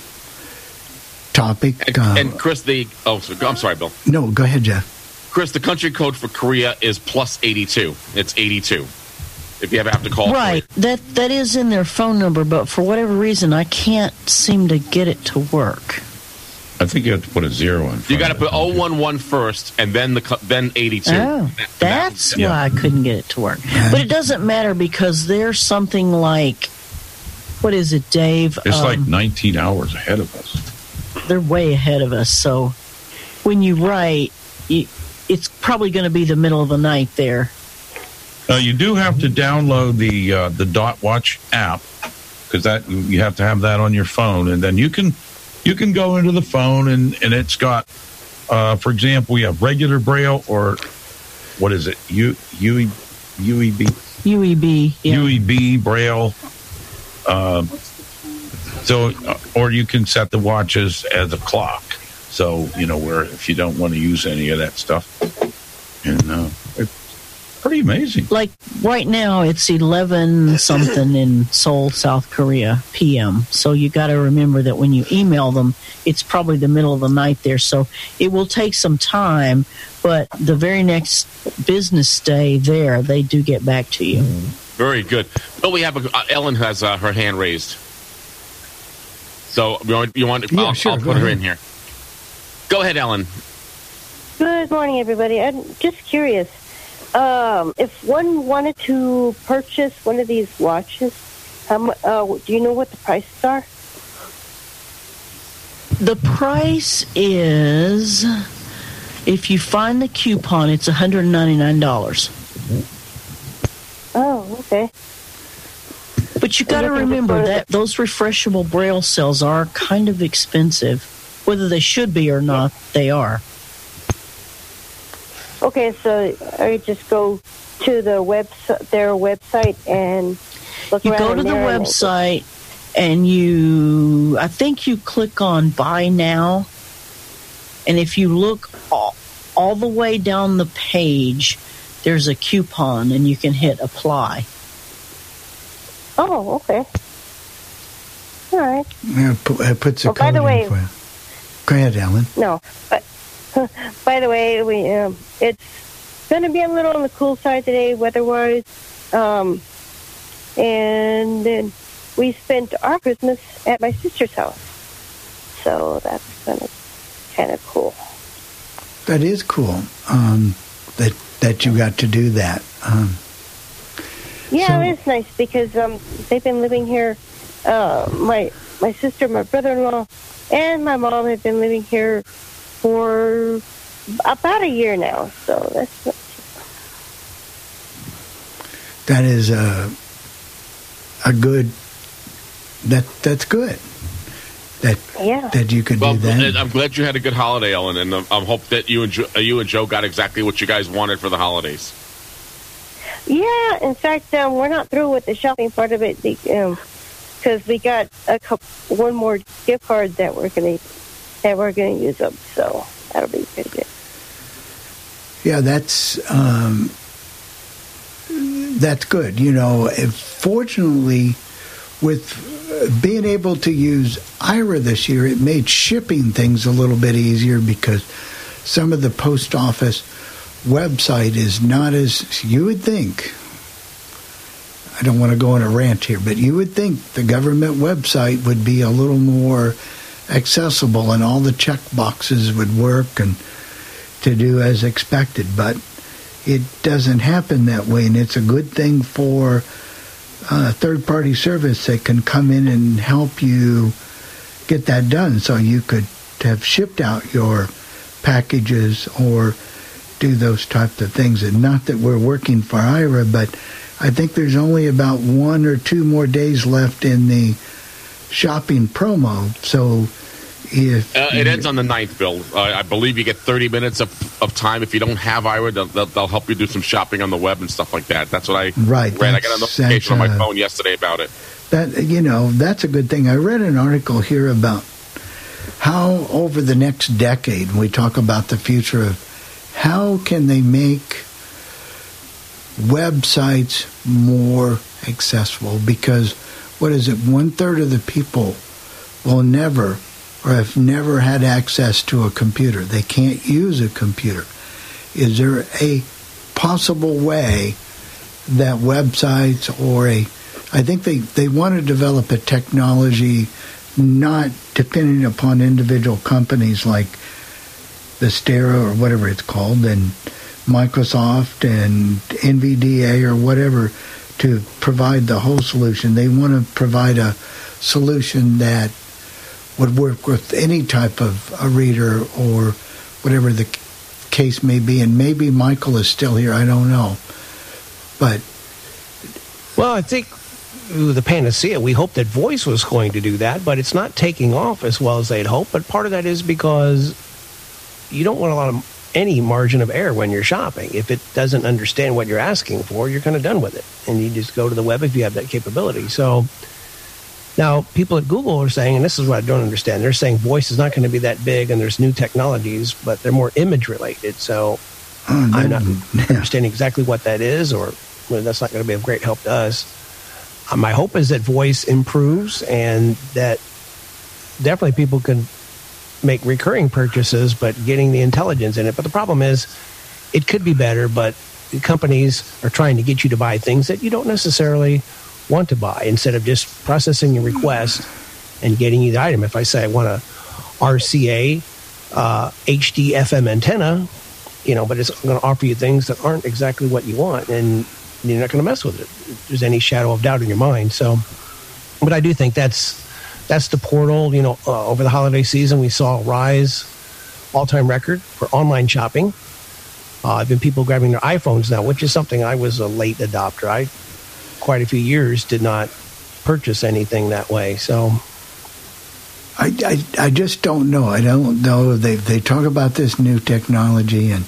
topic. Uh, and Chris, the oh, so- I'm sorry, Bill. no, go ahead, Jeff. Chris, the country code for Korea is plus 82. It's 82. If you ever have to call, Right. That that is in their phone number, but for whatever reason, I can't seem to get it to work. I think you have to put a zero in. you got to put 011 first, and then the then 82. Oh, That- that- that's yeah. why I couldn't get it to work. But it doesn't matter because there's something like, what is it, Dave? It's Um, like 19 hours ahead of us. they're way ahead of us. So when you write, you, it's probably going to be the middle of the night there. Uh, you do have to download the uh, the Dot Watch app because that you have to have that on your phone, and then you can you can go into the phone and and it's got, uh, for example, we have regular Braille or what is it? U UE UEB UEB. Yeah. UEB Braille. Um, so, uh, or you can set the watches as a clock. So you know, where if you don't want to use any of that stuff, and uh, pretty amazing. Like right now, it's 11 something in Seoul, South Korea, PM. So you got to remember that when you email them, it's probably the middle of the night there. So it will take some time, but the very next business day there, they do get back to you. Very good. Well, we have a, uh, Ellen has uh, her hand raised. So you want, you want Yeah, I'll, sure, I'll go put her in here. Go ahead, Ellen. Good morning, everybody. I'm just curious. Um, if one wanted to purchase one of these watches, how mu- uh, do you know what the prices are? The price is, if you find the coupon, it's $199. Oh, okay. But you got to remember that those refreshable braille cells are kind of expensive. Whether they should be or not, they are. Okay, so I just go to the website, their website, and look You around go to the website and you, I think you click on buy now. And if you look all, all the way down the page, there's a coupon and you can hit apply. Oh, okay. All right. Yeah, pu- it puts a Oh, by the in way- for you. Go ahead, Alan. No, but by the way, we um, it's going to be a little on the cool side today, weather-wise, um, and then we spent our Christmas at my sister's house, so that's going to kind of cool. That is cool. Um, that that you got to do that. Um, Yeah, So- it is nice because um, they've been living here. Uh, my my sister, my brother-in-law, and my mom have been living here for about a year now. So that's that is a a good. That that's good. That yeah. that you could Well, do that. I'm glad you had a good holiday, Ellen, and um, I hope that you and jo- uh, you and Joe got exactly what you guys wanted for the holidays. Yeah, in fact, um, we're not through with the shopping part of it because we got a couple, one more gift card that we're gonna that we're gonna use them. So that'll be pretty good. Yeah, that's um, that's good. You know, fortunately, with being able to use Aira this year, it made shipping things a little bit easier because some of the post office website is not as you would think. I don't want to go on a rant here, but you would think the government website would be a little more accessible and all the check boxes would work and to do as expected, but it doesn't happen that way, and it's a good thing for a third-party service that can come in and help you get that done, so you could have shipped out your packages or do those types of things. And not that we're working for Aira, but I think there's only about one or two more days left in the shopping promo, so if Uh, it ends on the ninth, Bill. Uh, I believe you get 30 minutes of, of time. If you don't have Aira, they'll, they'll, they'll help you do some shopping on the web and stuff like that. That's what I Right, read. I got a notification on my uh, phone yesterday about it. That you know, that's a good thing. I read an article here about how over the next decade, we talk about the future of how can they make websites more accessible because what is it one third of the people will never or have never had access to a computer. They can't use a computer. Is there a possible way that websites or a I think they, they want to develop a technology not depending upon individual companies like the Stera or whatever it's called and Microsoft and NVDA or whatever to provide the whole solution. They want to provide a solution that would work with any type of a reader or whatever the case may be. And maybe Michael is still here. I don't know. But Well, I think the panacea, we hoped that voice was going to do that, but it's not taking off as well as they'd hoped. But part of that is because you don't want a lot of any margin of error when you're shopping. If it doesn't understand what you're asking for, you're kind of done with it. And you just go to the web if you have that capability. So Now, people at Google are saying, and this is what I don't understand, they're saying voice is not going to be that big and there's new technologies, but they're more image related. So Oh, I'm not understanding exactly what that is, or well, that's not going to be of great help to us. Uh, my hope is that voice improves and that definitely people can make recurring purchases, but getting the intelligence in it. But the problem is, it could be better, but companies are trying to get you to buy things that you don't necessarily want to buy instead of just processing your request and getting you the item. If I say I want a RCA uh, HD FM antenna, you know, but it's going to offer you things that aren't exactly what you want, and you're not going to mess with it. If there's any shadow of doubt in your mind. So, but I do think that's that's the portal. You know, uh, over the holiday season, we saw a rise, all-time record for online shopping. Uh, I've been people grabbing their iPhones now, which is something I was a late adopter. I quite a few years did not purchase anything that way. So I, I, I just don't know. I don't know. They they talk about this new technology, and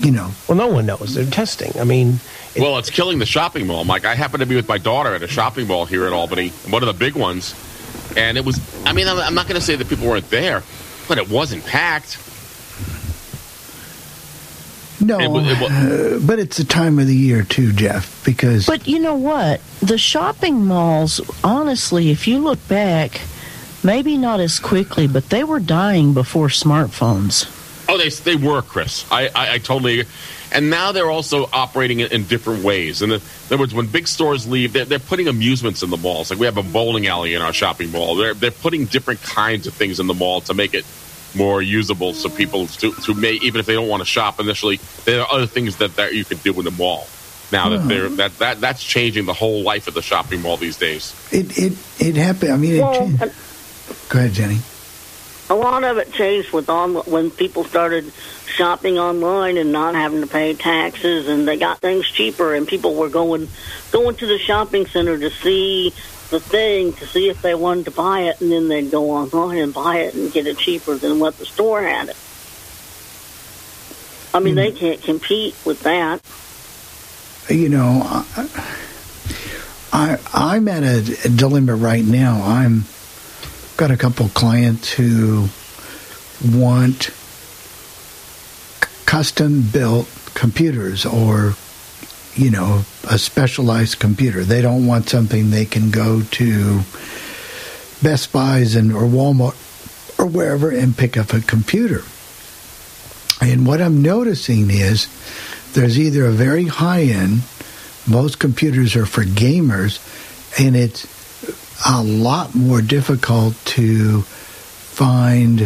you know, well, no one knows. They're testing. I mean, well, it's killing the shopping mall, Mike. I happen to be with my daughter at a shopping mall here in Albany, one of the big ones, and it was. I mean, I'm, I'm not going to say that people weren't there, but it wasn't packed. no. It wa- it wa- uh, but it's the time of the year too, Jeff, because But you know what? The shopping malls, honestly, if you look back, maybe not as quickly, but they were dying before smartphones. Oh, they they were, Chris. I I, I totally. Agree. And now they're also operating in, in different ways. In, the, in other words, when big stores leave, they're, they're putting amusements in the malls. Like we have a bowling alley in our shopping mall. They're they're putting different kinds of things in the mall to make it more usable, so people to, to may even if they don't want to shop initially, there are other things that, that you can do in the mall. Now that they're mm-hmm. that, that that's changing the whole life of the shopping mall these days. it it it happened. I mean, it Well, changed. Um, Go ahead, Jenny. A lot of it changed with on when people started shopping online and not having to pay taxes, and they got things cheaper, and people were going going to the shopping center to see the thing to see if they wanted to buy it, and then they'd go online and buy it and get it cheaper than what the store had it. I mean, they hmm. can't compete with that. you know, I, I I'm at a dilemma right now. I'm got a couple clients who want custom built computers or you know a specialized computer. They don't want something they can go to Best Buys and or Walmart or wherever and pick up a computer. And what I'm noticing is there's either a very high end, most computers are for gamers, and it's a lot more difficult to find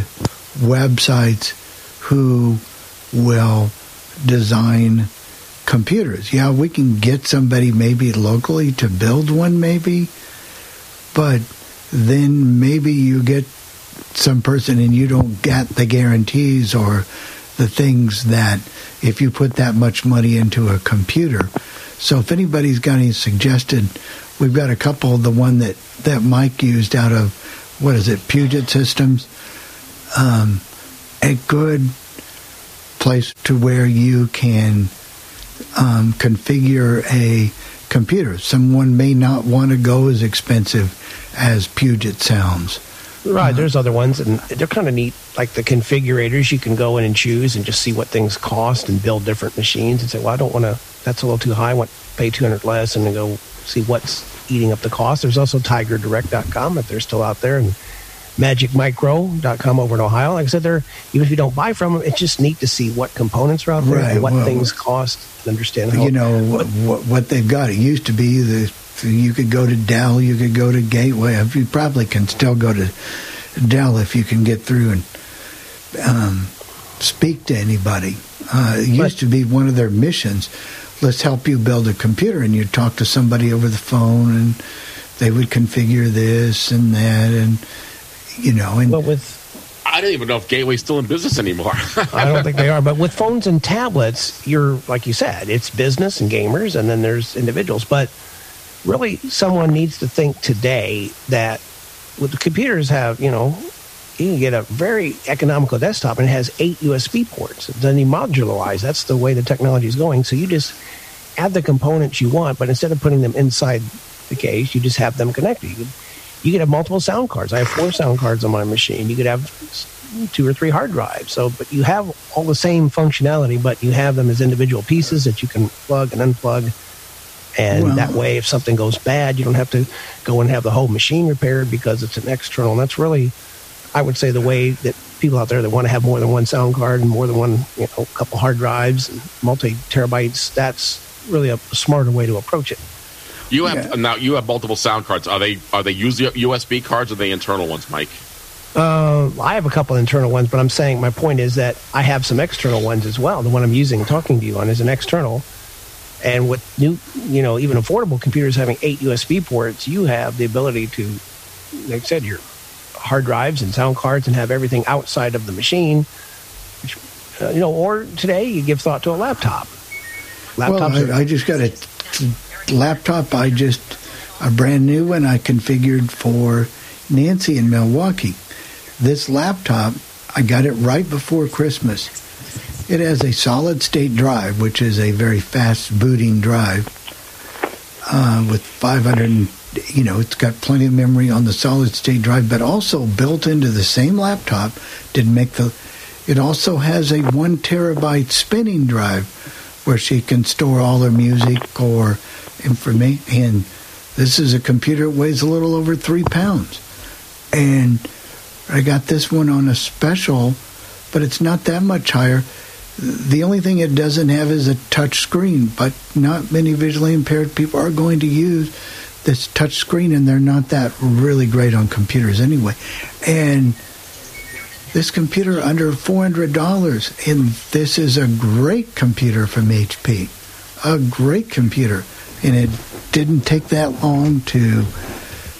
websites who will design computers. Yeah, we can get somebody maybe locally to build one, maybe, but then maybe you get some person and you don't get the guarantees or the things that if you put that much money into a computer. So if anybody's got any suggested, we've got a couple. The one that that Mike used out of what is it, Puget Systems, um, a good place to where you can um, configure a computer. Someone may not want to go as expensive as Puget sounds. Right, there's other ones, and they're kind of neat. Like the configurators, you can go in and choose and just see what things cost and build different machines and say, well, I don't want to, that's a little too high, I want to pay 200 less, and then go see what's eating up the cost. There's also TigerDirect.com if they're still out there, and MagicMicro.com over in Ohio. Like I said, they're, even if you don't buy from them, it's just neat to see what components are out there Right, and what well, things cost and understand how. you know what, what they've got. It used to be the you could go to Dell, you could go to Gateway. You probably can still go to Dell if you can get through and um, speak to anybody. Uh, it used to be one of their missions. Let's help you build a computer, and you'd talk to somebody over the phone, and they would configure this and that, and you know, and But with I don't even know if Gateway's still in business anymore. I don't think they are. But with phones and tablets, you're like you said, it's business and gamers, and then there's individuals. But really, someone needs to think today that with the computers have, you know, you can get a very economical desktop and it has eight USB ports. It doesn't need modularized. That's the way the technology is going. So you just add the components you want, but instead of putting them inside the case, you just have them connected. You, you could have multiple sound cards. I have four sound cards on my machine. You could have two or three hard drives. So, but you have all the same functionality, but you have them as individual pieces that you can plug and unplug. And Well- that way, if something goes bad, you don't have to go and have the whole machine repaired because it's an external. And that's really, I would say, the way that people out there that want to have more than one sound card and more than one, you know, couple hard drives and multi terabytes, that's really a smarter way to approach it. You have now. You have multiple sound cards. Are they are they use USB cards or are they internal ones, Mike? Uh, I have a couple internal ones, but I'm saying my point is that I have some external ones as well. The one I'm using, talking to you on, is an external. And with new, you know, even affordable computers having eight USB ports, you have the ability to, like I said, your hard drives and sound cards and have everything outside of the machine. Which, uh, you know, or today you give thought to a laptop. Well, Laptops are I, I just got a laptop. I just a brand new one. I configured for Nancy in Milwaukee. This laptop, I got it right before Christmas. It has a solid state drive, which is a very fast booting drive uh, with 500. You know, it's got plenty of memory on the solid state drive, but also built into the same laptop did make the. It also has a one terabyte spinning drive where she can store all her music or information. And this is a computer that weighs a little over three pounds. And I got this one on a special, but it's not that much higher. The only thing it doesn't have is a touch screen, but not many visually impaired people are going to use this touch screen, and they're not that really great on computers anyway. And this computer under $400 and this is a great computer from HP a great computer and it didn't take that long to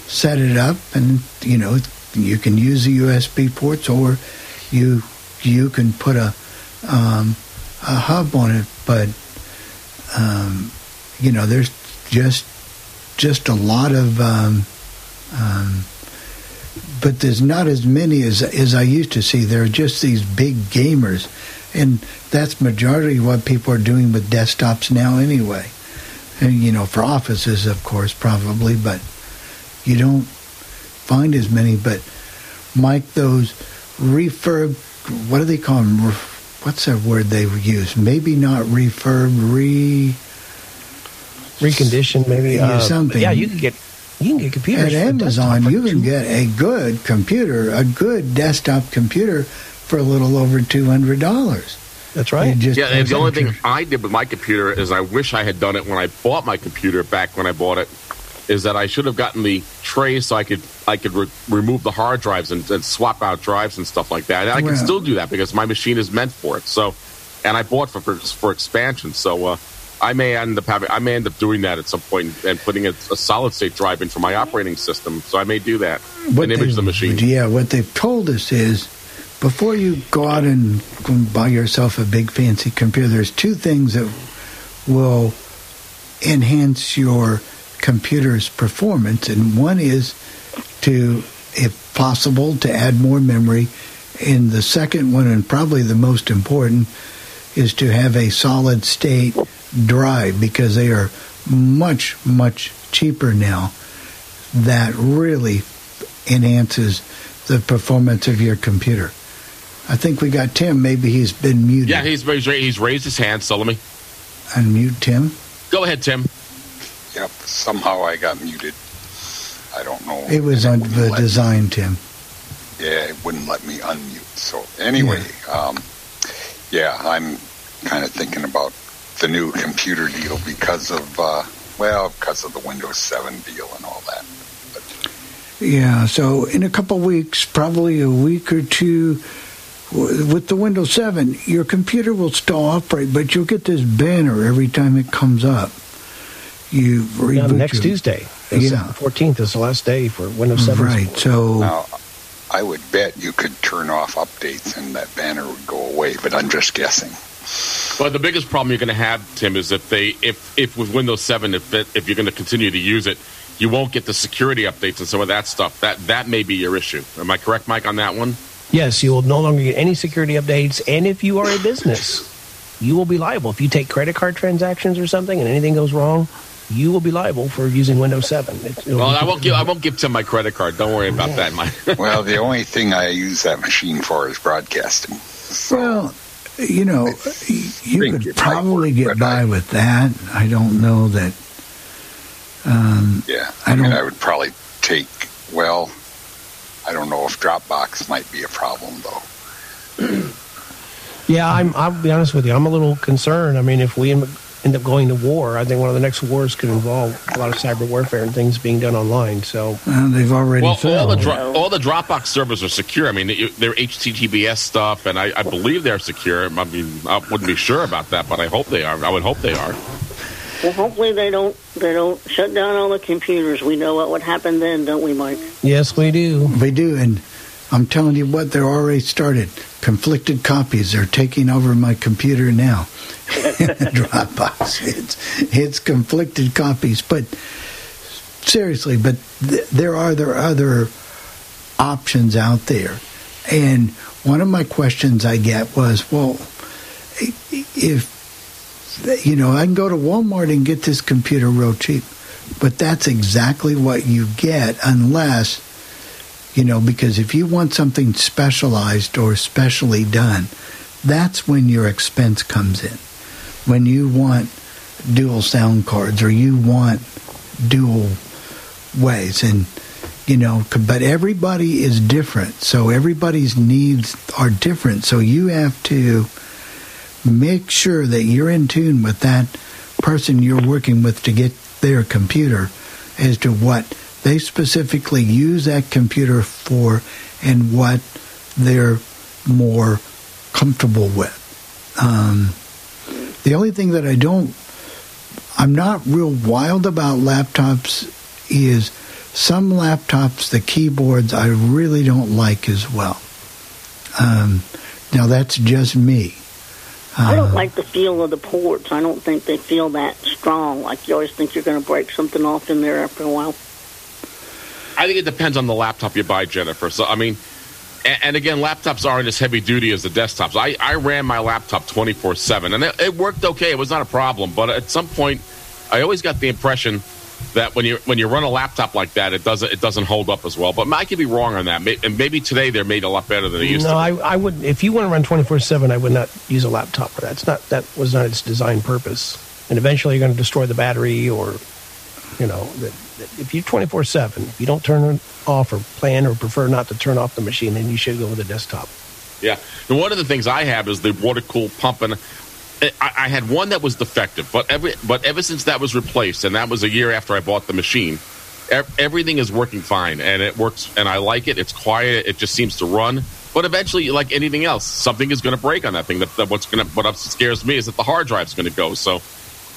set it up and you know you can use the USB ports or you you can put a um, a hub on it but um, you know there's just just a lot of um, um, but there's not as many as as I used to see. There are just these big gamers, and that's majority what people are doing with desktops now, anyway. And you know, for offices, of course, probably, but you don't find as many. But Mike, those refurb, what do they call them? What's that word they use? Maybe not refurb, re reconditioned, maybe Yeah, uh, something. Yeah, you can get you can get computers At Amazon, you can get a good computer, a good desktop computer, for a little over two hundred dollars. That's right. yeah, and the only thing I did with my computer is I wish I had done it when I bought my computer back when I bought it. Is that I should have gotten the tray so I could I could re- remove the hard drives and, and swap out drives and stuff like that. And I can still do that because my machine is meant for it. So, and I bought for for, for expansion. So uh, I may end up having I may end up doing that at some point and putting a, a solid state drive in for my operating system. So I may do that and image the machine. Yeah, what they've told us is before you go out and and buy yourself a big fancy computer, there's two things that will enhance your computer's performance, and one is to, if possible, to add more memory. And the second one, and probably the most important, is to have a solid state drive because they are much, much cheaper now. That really enhances the performance of your computer. I think we got Tim. Maybe he's been muted. Yeah, he's he's, he's raised his hand. So let me Unmute Tim. go ahead, Tim. Yep. Somehow I got muted. I don't know. It was on the design, Tim. Yeah, it wouldn't let me unmute. So anyway, um, yeah, I'm kind of thinking about the new computer deal because of uh, well, because of the Windows 7 deal and all that. Yeah, so in a couple weeks, probably a week or two, with the Windows 7, your computer will still operate, but you'll get this banner every time it comes up. You Yeah, reboot next your- Tuesday. It's, Yeah. 14th is the last day for Windows 7. Right. So Now, I would bet you could turn off updates and that banner would go away, but I'm just guessing. Well, the biggest problem you're going to have, Tim, is if they, if, if with Windows 7, if it, if you're going to continue to use it, you won't get the security updates and some of that stuff. That that may be your issue. Am I correct, Mike, on that one? Yes, you will no longer get any security updates. And if you are a business, you will be liable. If you take credit card transactions or something and anything goes wrong, you will be liable for using Windows 7. It, Well, I won't give I won't give Tim my credit card. Don't worry about that, Mike. well, the only thing I use that machine for is broadcasting. Well, you know, you could probably get but by with that. I don't know that. Um, Yeah, I I, mean, don't- I would probably take. Well, I don't know if Dropbox might be a problem though. Yeah, I'm, I'll be honest with you. I'm a little concerned. I mean, if we end end up going to war, I think one of the next wars could involve a lot of cyber warfare and things being done online. So well, they've already well, all the dro- all the Dropbox servers are secure. I mean, they- they're HTTPS stuff, and I, I believe they're secure. I mean, I wouldn't be sure about that, but I hope they are. I would hope they are. Well, hopefully they don't they don't shut down all the computers. We know what would happen then, don't we, Mike? yes, we do. We do, and I'm telling you what, they're already started. Conflicted copies are taking over my computer now. Dropbox. It's it's conflicted copies, but seriously, but th- there are there other options out there, and one of my questions I get was, well, if you know, I can go to Walmart and get this computer real cheap, but that's exactly what you get unless you know, because if you want something specialized or specially done, that's when your expense comes in. When you want dual sound cards or you want dual ways and you know but everybody is different so everybody's needs are different so you have to make sure that you're in tune with that person you're working with to get their computer as to what they specifically use that computer for and what they're more comfortable with. Um, the only thing that I don't, I'm not real wild about laptops is some laptops, the keyboards, I really don't like as well. Um, now, that's just me. I don't Uh, like the feel of the ports. I don't think they feel that strong. Like you always think you're going to break something off in there after a while. I think it depends on the laptop you buy, Jennifer. So I mean, and, and again, laptops aren't as heavy duty as the desktops. I, I ran my laptop twenty four seven, and it, it worked okay. It was not a problem. But at some point, I always got the impression that when you when you run a laptop like that, it doesn't it doesn't hold up as well. But I could be wrong on that. And maybe today they're made a lot better than they used no, to. No, I, I would. If you want to run twenty four seven, I would not use a laptop for that. It's not that was not its design purpose. And eventually, you're going to destroy the battery, or you know, that, that if you're twenty four seven, if you don't turn it off or plan or prefer not to turn off the machine, then you should go with a desktop. Yeah. And one of the things I have is the water cooled pump, and I, I had one that was defective, but every but ever since that was replaced, and that was a year after I bought the machine, ev- everything is working fine, and it works, and I like it. It's quiet. It just seems to run. But eventually, like anything else, something is going to break on that thing. That, that what's going to what scares me is that the hard drive's going to go. So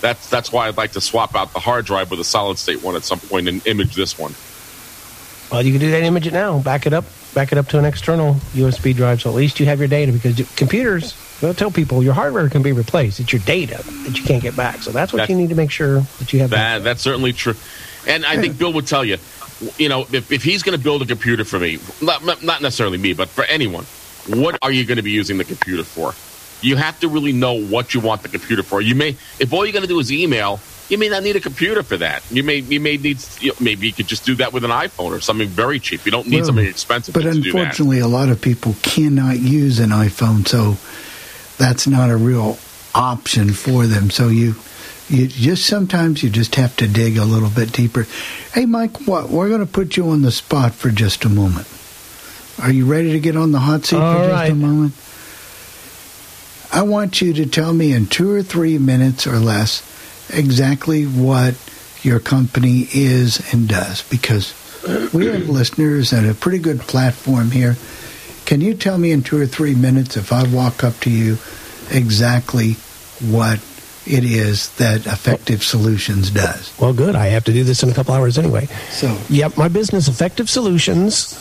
that's that's why I'd like to swap out the hard drive with a solid state one at some point and image this one. Well, you can do that. Image it now. Back it up. Back it up to an external USB drive, so at least you have your data. Because computers, they'll tell people your hardware can be replaced. It's your data that you can't get back. So that's what That- you need to make sure that you have. That that's certainly true, and I think Bill would tell you, you know, if, if he's going to build a computer for me, not, not necessarily me, but for anyone, what are you going to be using the computer for? You have to really know what you want the computer for. You may, if all you're going to do is email, you may not need a computer for that. You may you may need you know, maybe you could just do that with an iPhone or something very cheap. You don't need Well, something expensive But to do that. unfortunately, a lot of people cannot use an iPhone, so that's not a real option for them. So you, you just sometimes you just have to dig a little bit deeper. Hey, Mike, what we're going to put you on the spot for just a moment. Are you ready to get on the hot seat All for just a moment? I want you to tell me in two or three minutes or less exactly what your company is and does because we have listeners and a pretty good platform here. Can you tell me in two or three minutes if I walk up to you exactly what it is that Effective Solutions does? Well, good. I have to do this in a couple hours anyway. So, Yep, my business, Effective Solutions,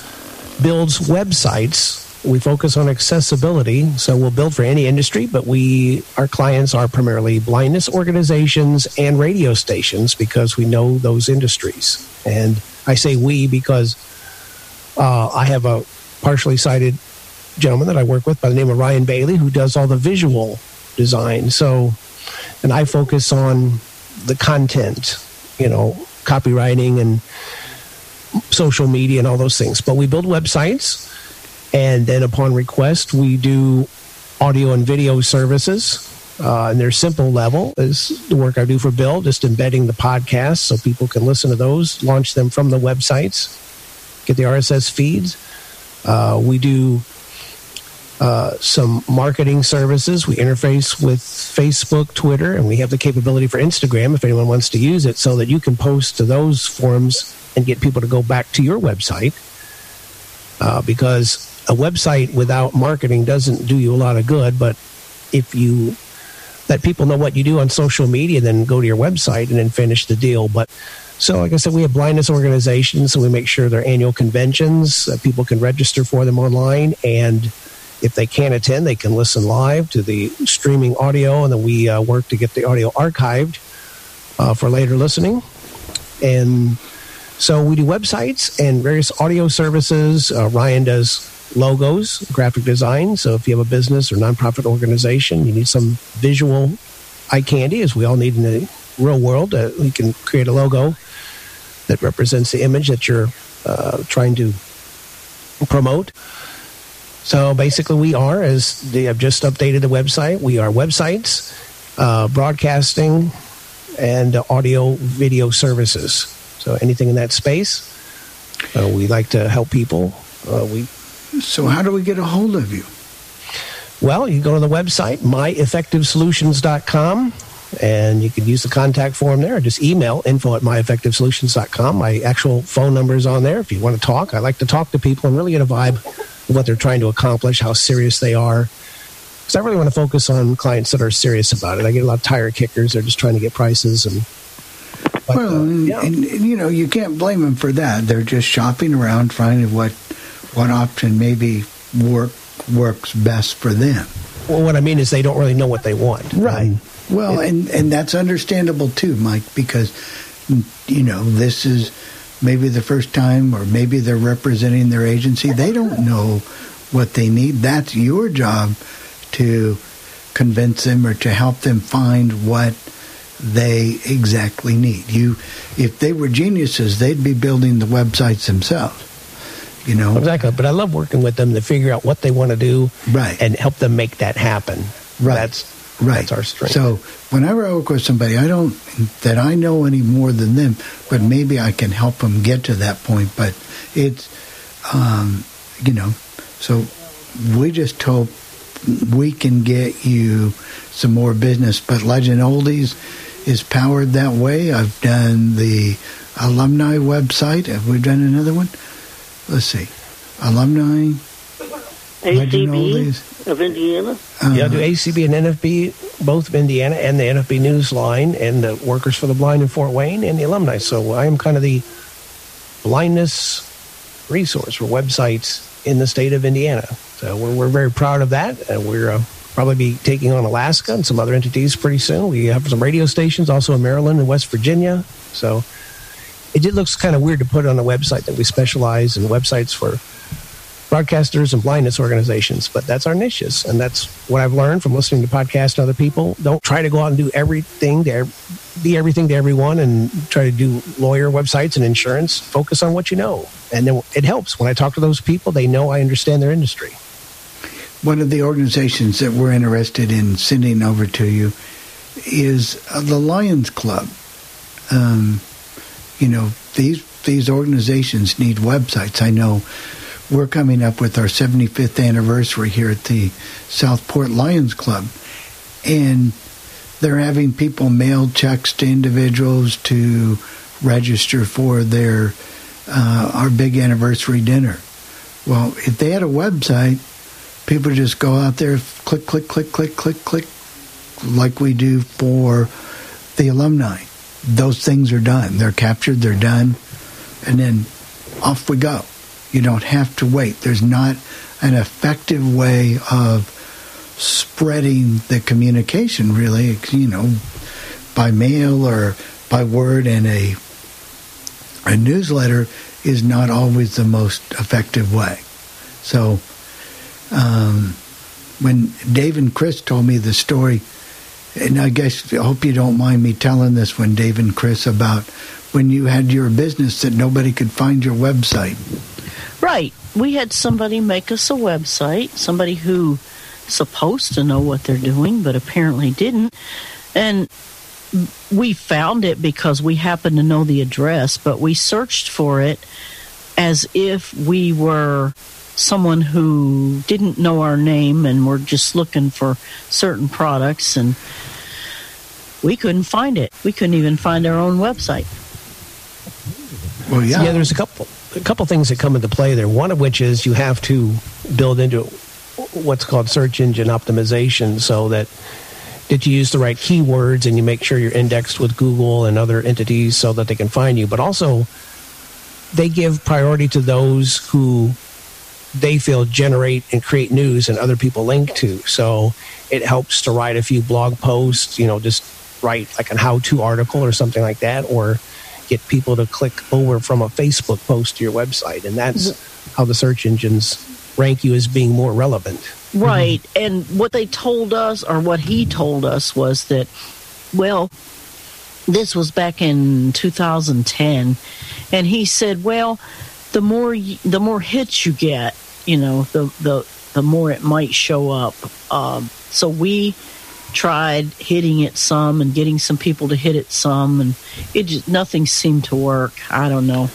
builds websites. We focus on accessibility, so we'll build for any industry, but we our clients are primarily blindness organizations and radio stations because we know those industries. And I say we because uh, I have a partially sighted gentleman that I work with by the name of Ryan Bailey who does all the visual design. So, and I focus on the content you know, copywriting and social media and all those things. But we build websites, and then upon request, we do audio and video services. Uh, and their simple level is the work I do for Bill, just embedding the podcasts so people can listen to those, launch them from the websites, get the RSS feeds. Uh, we do uh, some marketing services. We interface with Facebook, Twitter, and we have the capability for Instagram if anyone wants to use it so that you can post to those forums and get people to go back to your website. Uh, because a website without marketing doesn't do you a lot of good, but if you let people know what you do on social media, then go to your website and then finish the deal. But so, like I said, we have blindness organizations, so we make sure their annual conventions, uh, people can register for them online and if they can't attend, they can listen live to the streaming audio, and then we uh, work to get the audio archived uh, for later listening. And so we do websites and various audio services. Uh, Ryan does logos, graphic design. So if you have a business or nonprofit organization, you need some visual eye candy, as we all need in the real world. Uh, you can create a logo that represents the image that you're uh, trying to promote. So basically, we are, as they have just updated the website, we are websites, uh, broadcasting, and audio video services. So anything in that space, uh, we like to help people. Uh, we. So how do we get a hold of you? Well, you go to the website myeffectivesolutions.com and you can use the contact form there. Just email info at myeffectivesolutions.com. My actual phone number is on there if you want to talk. I like to talk to people and really get a vibe of what they're trying to accomplish, how serious they are. Because I really want to focus on clients that are serious about it. I get a lot of tire kickers. They're just trying to get prices and. But, well, uh, yeah. and, and, you know, you can't blame them for that. They're just shopping around, finding what what option maybe work works best for them. Well, what I mean is they don't really know what they want. Right. Um, well, it, and and that's understandable too, Mike, because you know this is maybe the first time, or maybe they're representing their agency. They don't know what they need. That's your job to convince them or to help them find what they exactly need. You, if they were geniuses, they'd be building the websites themselves. You know exactly. But I love working with them to figure out what they want to do, right, and help them make that happen. Right. That's Right. That's our strength. So whenever I work with somebody, I don't that I know any more than them, but maybe I can help them get to that point. But it's, um, you know, so we just hope we can get you some more business. But Legend Oldies is powered that way. I've done the alumni website. Have we done another one? Let's see, alumni. ACB of Indiana. Uh, yeah, do ACB and NFB, both of Indiana, and the NFB News line, and the Workers for the Blind in Fort Wayne, and the alumni. So I am kind of the blindness resource for websites in the state of Indiana. So we're, we're very proud of that, and we're uh, probably be taking on Alaska and some other entities pretty soon. We have some radio stations also in Maryland and West Virginia. So it just looks kind of weird to put on a website that we specialize in websites for broadcasters and blindness organizations, but that's our niches. And that's what I've learned from listening to podcasts and other people. Don't try to go out and do everything to be everything to everyone and try to do lawyer websites and insurance. Focus on what you know. And then it helps. When I talk to those people, they know I understand their industry. One of the organizations that we're interested in sending over to you is uh, the Lions Club. Um, you know, these these organizations need websites. I know we're coming up with our 75th anniversary here at the Southport Lions Club. And they're having people mail checks to individuals to register for their uh, our big anniversary dinner. Well, if they had a website, people just go out there, click, click, click, click, click, click, like we do for the alumni. Those things are done. They're captured, they're done, and then off we go. You don't have to wait. There's not an effective way of spreading the communication, really, you know, by mail or by word and a a newsletter is not always the most effective way. So um, when Dave and Chris told me the story and I guess I hope you don't mind me telling this one, Dave and Chris, about when you had your business that nobody could find your website. Right. We had somebody make us a website, somebody who supposed to know what they're doing, but apparently didn't. And we found it because we happened to know the address, but we searched for it as if we were someone who didn't know our name and were just looking for certain products and we couldn't find it. We couldn't even find our own website. Well, yeah. Yeah, there's a couple a couple things that come into play there. One of which is you have to build into what's called search engine optimization so that that you use the right keywords and you make sure you're indexed with Google and other entities so that they can find you. But also they give priority to those who they feel generate and create news and other people link to. So it helps to write a few blog posts, you know, just write like a how to article or something like that, or get people to click over from a Facebook post to your website. And that's mm-hmm. how the search engines rank you as being more relevant. Right. And what they told us, or what he told us, was that, well, this was back in 2010, and he said, well, the more y- the more hits you get, you know, the the the more it might show up. Um, so we tried hitting it some and getting some people to hit it some, and it just nothing seemed to work. I don't know.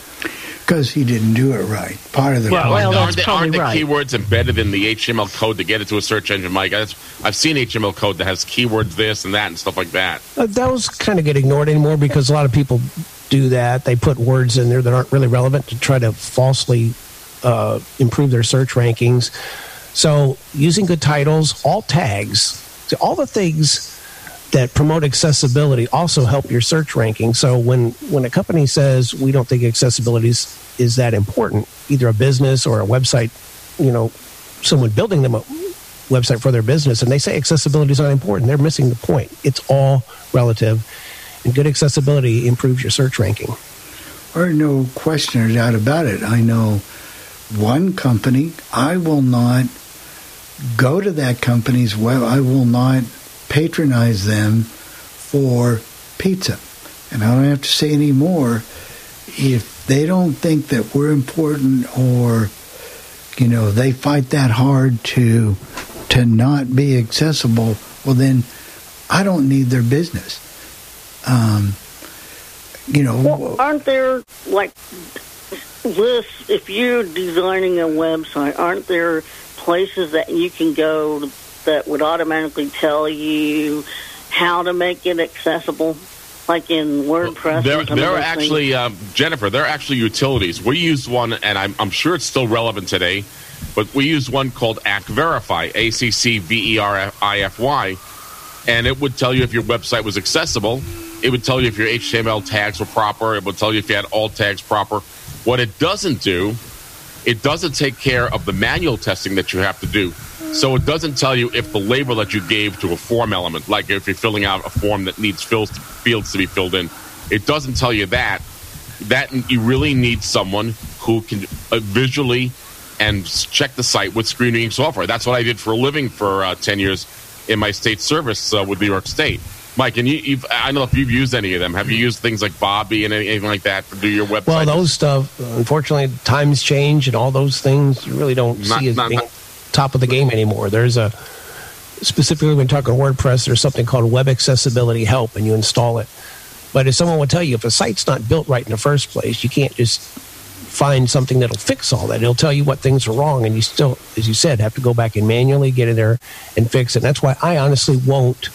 Because he didn't do it right. Part of the Well, problem. well, aren't, the, aren't the right. keywords embedded in the HTML code to get it to a search engine, Mike? That's, I've seen HTML code that has keywords this and that and stuff like that. Uh, those kind of get ignored anymore because a lot of people do that. They put words in there that aren't really relevant to try to falsely uh, improve their search rankings. So, using good titles, alt tags, all the things that promote accessibility also help your search ranking. So, when when a company says we don't think accessibility is, is that important, either a business or a website, you know, someone building them a website for their business, and they say accessibility is not important, they're missing the point. It's all relative, and good accessibility improves your search ranking. Or no question or doubt about it. I know one company, I will not go to that company's web, I will not patronize them for pizza. And I don't have to say any more. If they don't think that we're important or, you know, they fight that hard to to not be accessible, well then I don't need their business. Um, you know, Well, aren't there like lists? If you're designing a website, aren't there places that you can go that would automatically tell you how to make it accessible, like in WordPress? There, there are actually, um, Jennifer, there are actually utilities. We used one, and I'm, I'm sure it's still relevant today, but we used one called AccVerify, A C C V E R I F Y, and it would tell you if your website was accessible. It would tell you if your HTML tags were proper. It would tell you if you had alt tags proper. What it doesn't do, it doesn't take care of the manual testing that you have to do. So it doesn't tell you if the label that you gave to a form element, like if you're filling out a form that needs fields to be filled in, it doesn't tell you that. That you really need someone who can uh, visually and check the site with screen reading software. That's what I did for a living for uh, ten years in my state service uh, with New York State. Mike, and you, you've, I don't know if you've used any of them. Have you used things like Bobby and anything like that to do your website? Well, those stuff, unfortunately, times change and all those things you really don't Not- see as not- being not- top of the game anymore. There's a, specifically when talking WordPress, there's something called Web Accessibility Help, and you install it. But if someone will tell you if a site's not built right in the first place, you can't just find something that'll fix all that. It'll tell you what things are wrong, and you still, as you said, have to go back and manually get in there and fix it. And that's why I honestly won't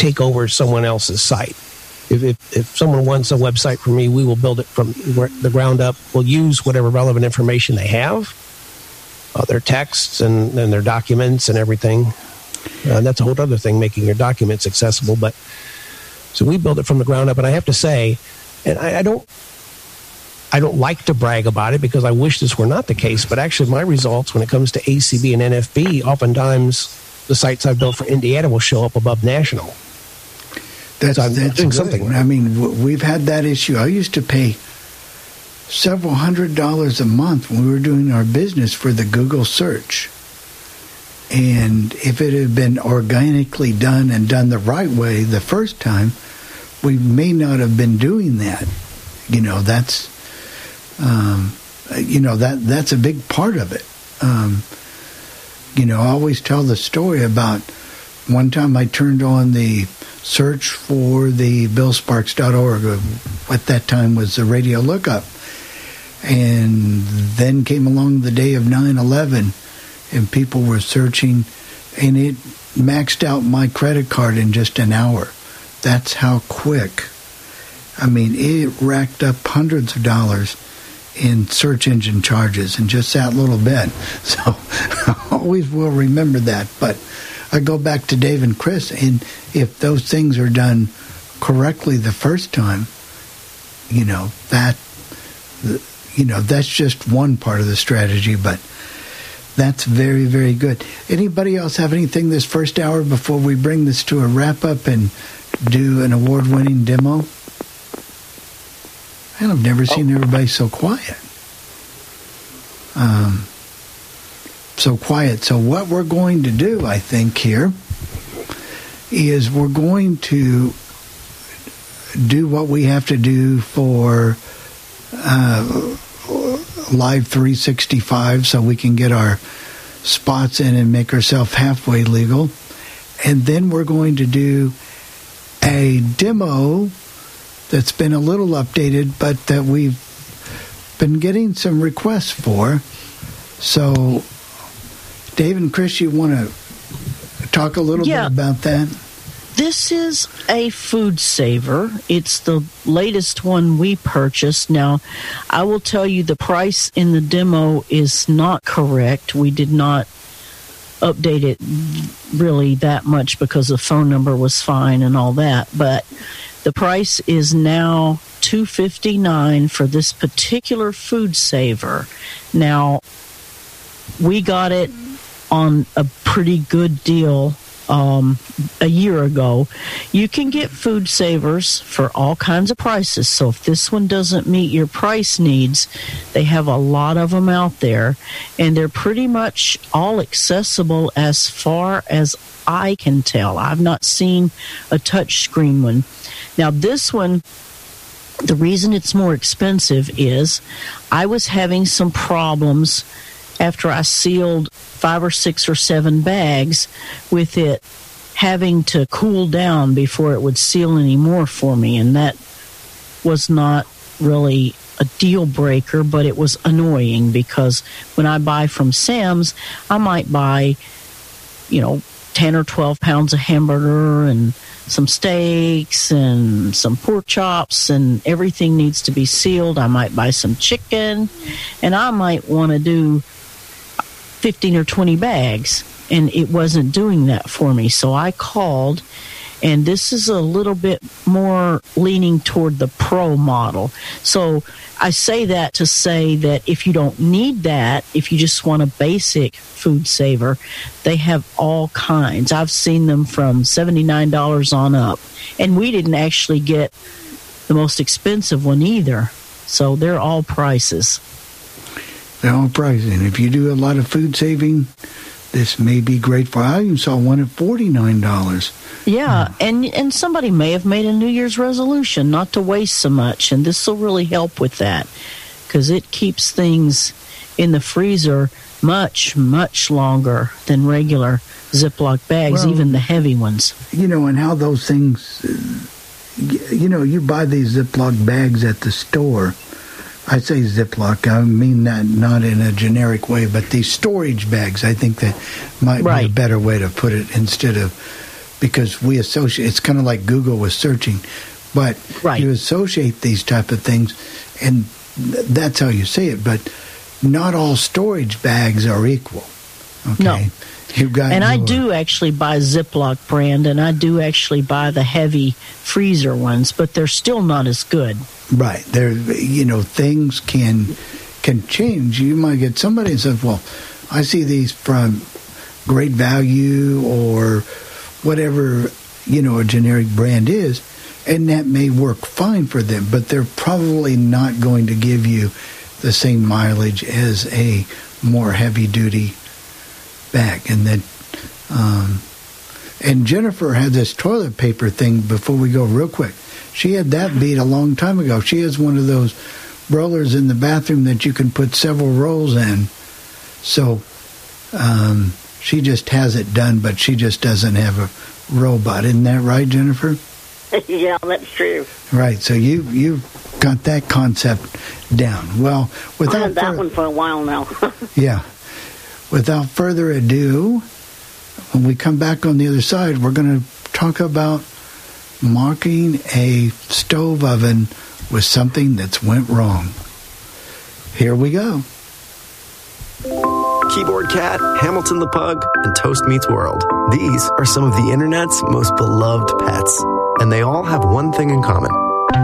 take over someone else's site. If, if, if someone wants a website from me, we will build it from the ground up. We'll use whatever relevant information they have, uh, their texts and, and their documents and everything. Uh, that's a whole other thing, making your documents accessible. But so we build it from the ground up, and I have to say, and I, I don't, I don't like to brag about it because I wish this were not the case. But actually, my results when it comes to ACB and NFB, oftentimes the sites I've built for Indiana will show up above national. That's, So I'm that's doing good. something. I mean, we've had that issue. I used to pay several hundred dollars a month when we were doing our business for the Google search. And if it had been organically done and done the right way the first time, we may not have been doing that. You know, that's um, you know that that's a big part of it. Um, you know, I always tell the story about one time I turned on the search for the billsparks.org. Uh, at that time was the radio lookup. And then came along the day of 9-11 and people were searching and it maxed out my credit card in just an hour. That's how quick. I mean, it racked up hundreds of dollars in search engine charges in just that little bit. So I always will remember that. But I go back to Dave and Chris, and if those things are done correctly the first time, you know that you know that's just one part of the strategy, but that's very very good. Anybody else have anything this first hour before we bring this to a wrap up and do an award winning demo? And I've never seen everybody so quiet. Um, so quiet. So what we're going to do, I think, here is we're going to do what we have to do for uh, Live 365 so we can get our spots in and make ourselves halfway legal. And then we're going to do a demo that's been a little updated, but that we've been getting some requests for. So, Dave and Chris, you want to talk a little Yeah. bit about that? This is a food saver. It's the latest one we purchased. Now, I will tell you the price in the demo is not correct. We did not update it really that much because the phone number was fine and all that, but the price is now 259 for this particular food saver. Now, we got it on a pretty good deal um, a year ago. You can get food savers for all kinds of prices. So if this one doesn't meet your price needs, they have a lot of them out there, and they're pretty much all accessible as far as I can tell. I've not seen a touch screen one. Now this one the reason it's more expensive is I was having some problems after I sealed five or six or seven bags with it having to cool down before it would seal anymore for me. And that was not really a deal breaker, but it was annoying because when I buy from Sam's, I might buy, you know, 10 or 12 pounds of hamburger and some steaks and some pork chops and everything needs to be sealed. I might buy some chicken and I might want to do 15 or 20 bags and it wasn't doing that for me. So I called and this is a little bit more leaning toward the pro model. So I say that to say that if you don't need that, if you just want a basic food saver, they have all kinds. I've seen them from $79 on up. And we didn't actually get the most expensive one either. So they're all prices. They're all pricing. If you do a lot of food saving, this may be great for. I even saw one at forty nine dollars. Yeah, hmm. and and somebody may have made a New Year's resolution not to waste so much, and this will really help with that because it keeps things in the freezer much much longer than regular Ziploc bags, Well- even the heavy ones. You know, and how those things. You know, you buy these Ziploc bags at the store. I say Ziploc. I mean that not in a generic way, but these storage bags. I think that might be a better way to put it instead of because we associate. It's kind of like Google was searching, but you associate these type of things, and th- that's how you say it. But not all storage bags are equal. Okay, No. You've got And I do actually buy Ziploc brand, and I do actually buy the heavy freezer ones, but they're still not as good. Right. There, you know, things can can change. You might get somebody that says, "Well, I see these from Great Value or whatever you know a generic brand is," and that may work fine for them, but they're probably not going to give you the same mileage as a more heavy duty bag, and that Um, and Jennifer had this toilet paper thing before we go real quick. She had that beat a long time ago. She has one of those rollers in the bathroom that you can put several rolls in. So um, she just has it done, but she just doesn't have a robot. Isn't that right, Jennifer? yeah, that's true. Right. So you you have got that concept down. Well, I without had that one for a while now. yeah. Without further ado, when we come back on the other side, we're going to talk about marking a stove oven with something that's went wrong. Here we go. Keyboard Cat, Hamilton the Pug, and Toast Meets World. These are some of the internet's most beloved pets, and they all have one thing in common.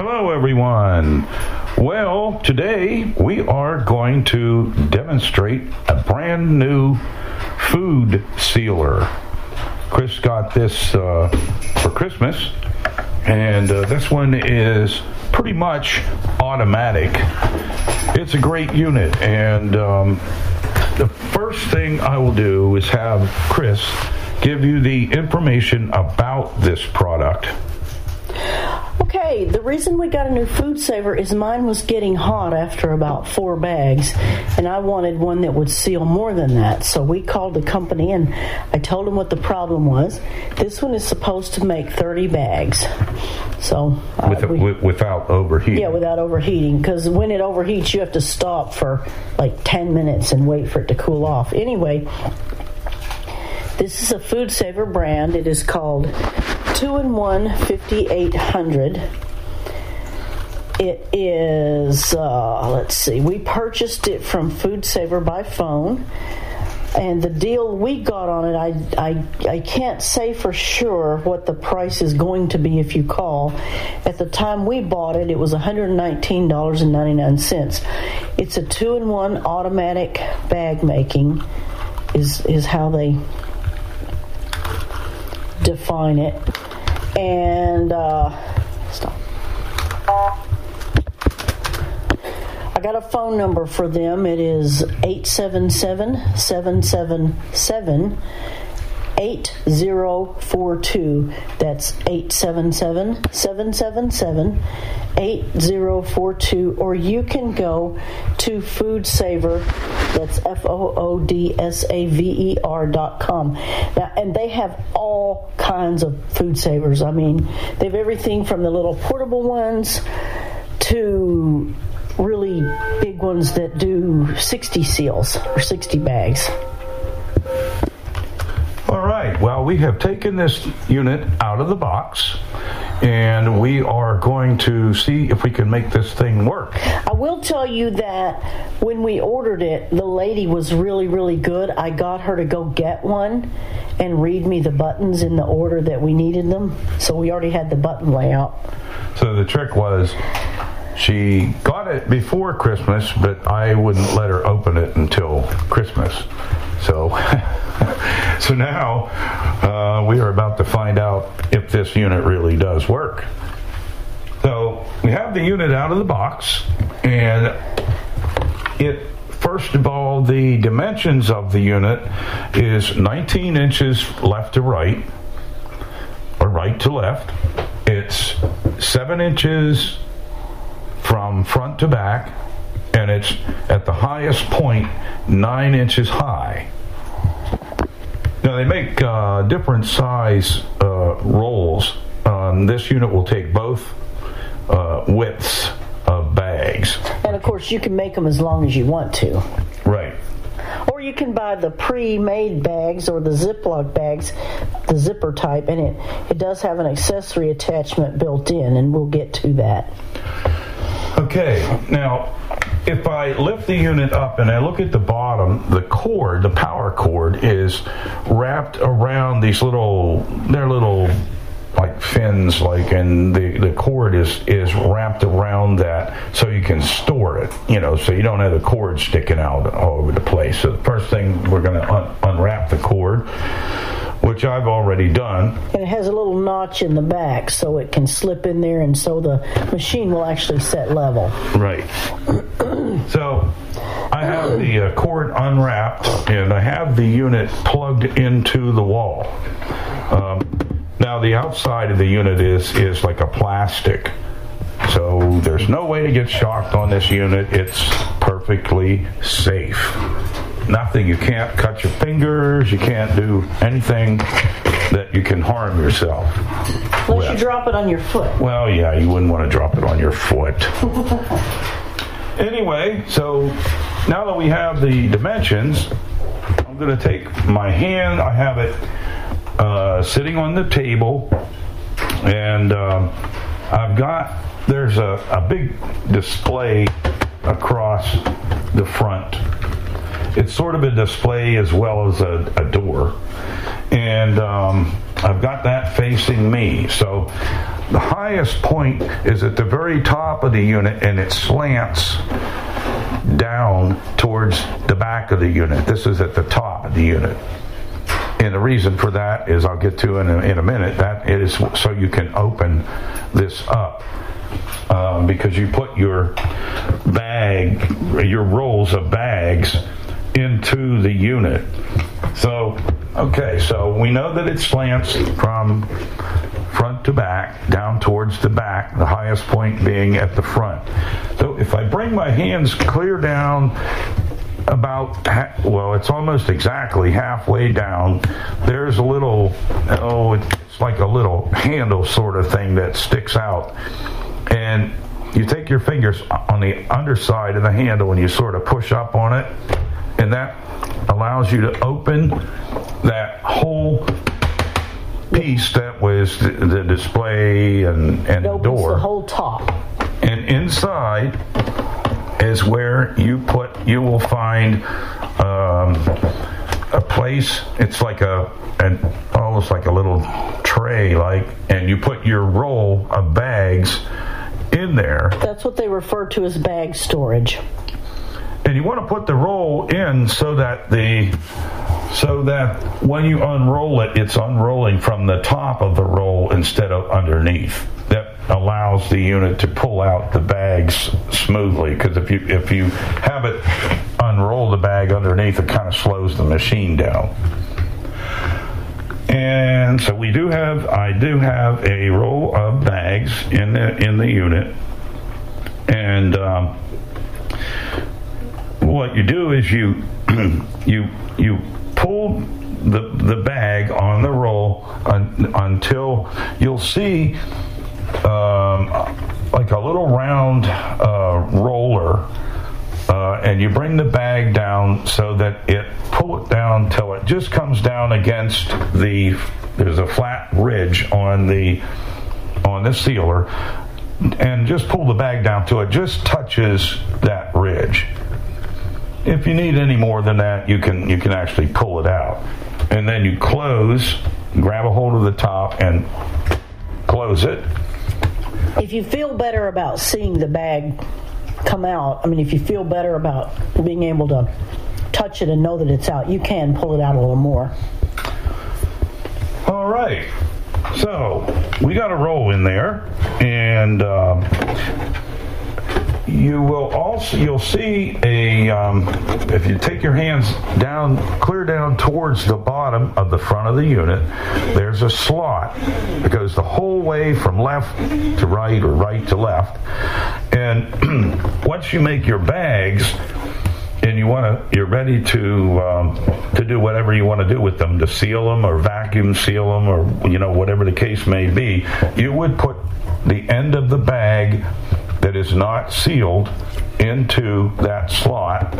Hello, everyone. Well, today we are going to demonstrate a brand new food sealer. Chris got this uh, for Christmas, and uh, this one is pretty much automatic. It's a great unit, and um, the first thing I will do is have Chris give you the information about this product. Okay, the reason we got a new food saver is mine was getting hot after about four bags, and I wanted one that would seal more than that. So we called the company and I told them what the problem was. This one is supposed to make 30 bags. So, uh, With, we- wi- without overheating. yeah, without overheating, because when it overheats, you have to stop for like 10 minutes and wait for it to cool off. Anyway, this is a Food Saver brand. It is called 2 in 1 5800. It is, uh, let's see, we purchased it from Food Saver by phone. And the deal we got on it, I, I, I can't say for sure what the price is going to be if you call. At the time we bought it, it was $119.99. It's a two in one automatic bag making, is, is how they define it. And, uh, stop. I got a phone number for them. It is 877 777 8042. That's 877 777 8042. Or you can go to Food Saver. That's F O O D S A V E R dot com. Now, and they have all kinds of food savers. I mean, they have everything from the little portable ones to really big ones that do 60 seals or 60 bags. Right. Well, we have taken this unit out of the box, and we are going to see if we can make this thing work. I will tell you that when we ordered it, the lady was really, really good. I got her to go get one and read me the buttons in the order that we needed them. So we already had the button layout. So the trick was she got it before Christmas, but I wouldn't let her open it until Christmas. So, so now uh, we are about to find out if this unit really does work. So we have the unit out of the box, and it first of all the dimensions of the unit is 19 inches left to right, or right to left. It's seven inches from front to back, and it's at the highest point nine inches high. Now they make uh, different size uh, rolls. Um, this unit will take both uh, widths of bags. And of course, you can make them as long as you want to. Right. Or you can buy the pre-made bags or the Ziploc bags, the zipper type, and it, it does have an accessory attachment built in, and we'll get to that. Okay, now if I lift the unit up and I look at the bottom, the cord, the power cord, is wrapped around these little, they're little like fins, like, and the, the cord is, is wrapped around that so you can store it, you know, so you don't have the cord sticking out all over the place. So the first thing, we're going to un- unwrap the cord which I've already done. And it has a little notch in the back so it can slip in there and so the machine will actually set level. Right. so I have the uh, cord unwrapped and I have the unit plugged into the wall. Um, now the outside of the unit is is like a plastic. So there's no way to get shocked on this unit. It's perfectly safe nothing. You can't cut your fingers. You can't do anything that you can harm yourself. Unless with. you drop it on your foot. Well, yeah, you wouldn't want to drop it on your foot. anyway, so now that we have the dimensions, I'm going to take my hand. I have it uh, sitting on the table, and um, I've got there's a, a big display across the front it's sort of a display as well as a, a door. And um, I've got that facing me. So the highest point is at the very top of the unit and it slants down towards the back of the unit. This is at the top of the unit. And the reason for that is I'll get to in a, in a minute. That is so you can open this up. Um, because you put your bag, your rolls of bags into the unit. So, okay, so we know that it slants from front to back, down towards the back, the highest point being at the front. So if I bring my hands clear down about well it's almost exactly halfway down there's a little oh it's like a little handle sort of thing that sticks out and you take your fingers on the underside of the handle and you sort of push up on it and that allows you to open that whole piece that was the, the display and, and it door. the whole top. And inside is where you put, you will find um, a place. It's like a, an, almost like a little tray, like, and you put your roll of bags in there. That's what they refer to as bag storage and you want to put the roll in so that the so that when you unroll it, it's unrolling from the top of the roll instead of underneath. Allows the unit to pull out the bags smoothly. Because if you if you have it unroll the bag underneath, it kind of slows the machine down. And so we do have I do have a roll of bags in the in the unit, and. Um, what you do is you you you pull the the bag on the roll un, until you'll see um, like a little round uh, roller. Uh, and you bring the bag down so that it pull it down till it just comes down against the there's a flat ridge on the on this sealer and just pull the bag down till it just touches that ridge. If you need any more than that, you can you can actually pull it out. And then you close, grab a hold of the top and close it. If you feel better about seeing the bag come out, I mean, if you feel better about being able to touch it and know that it's out, you can pull it out a little more. All right. So we got a roll in there, and um, you will also you'll see a um, if you take your hands down clear down towards the bottom of the front of the unit there's a slot that goes the whole way from left to right or right to left. And once you make your bags and you want to you're ready to um, to do whatever you want to do with them to seal them or vacuum seal them or you know whatever the case may be you would put the end of the bag that is not sealed into that slot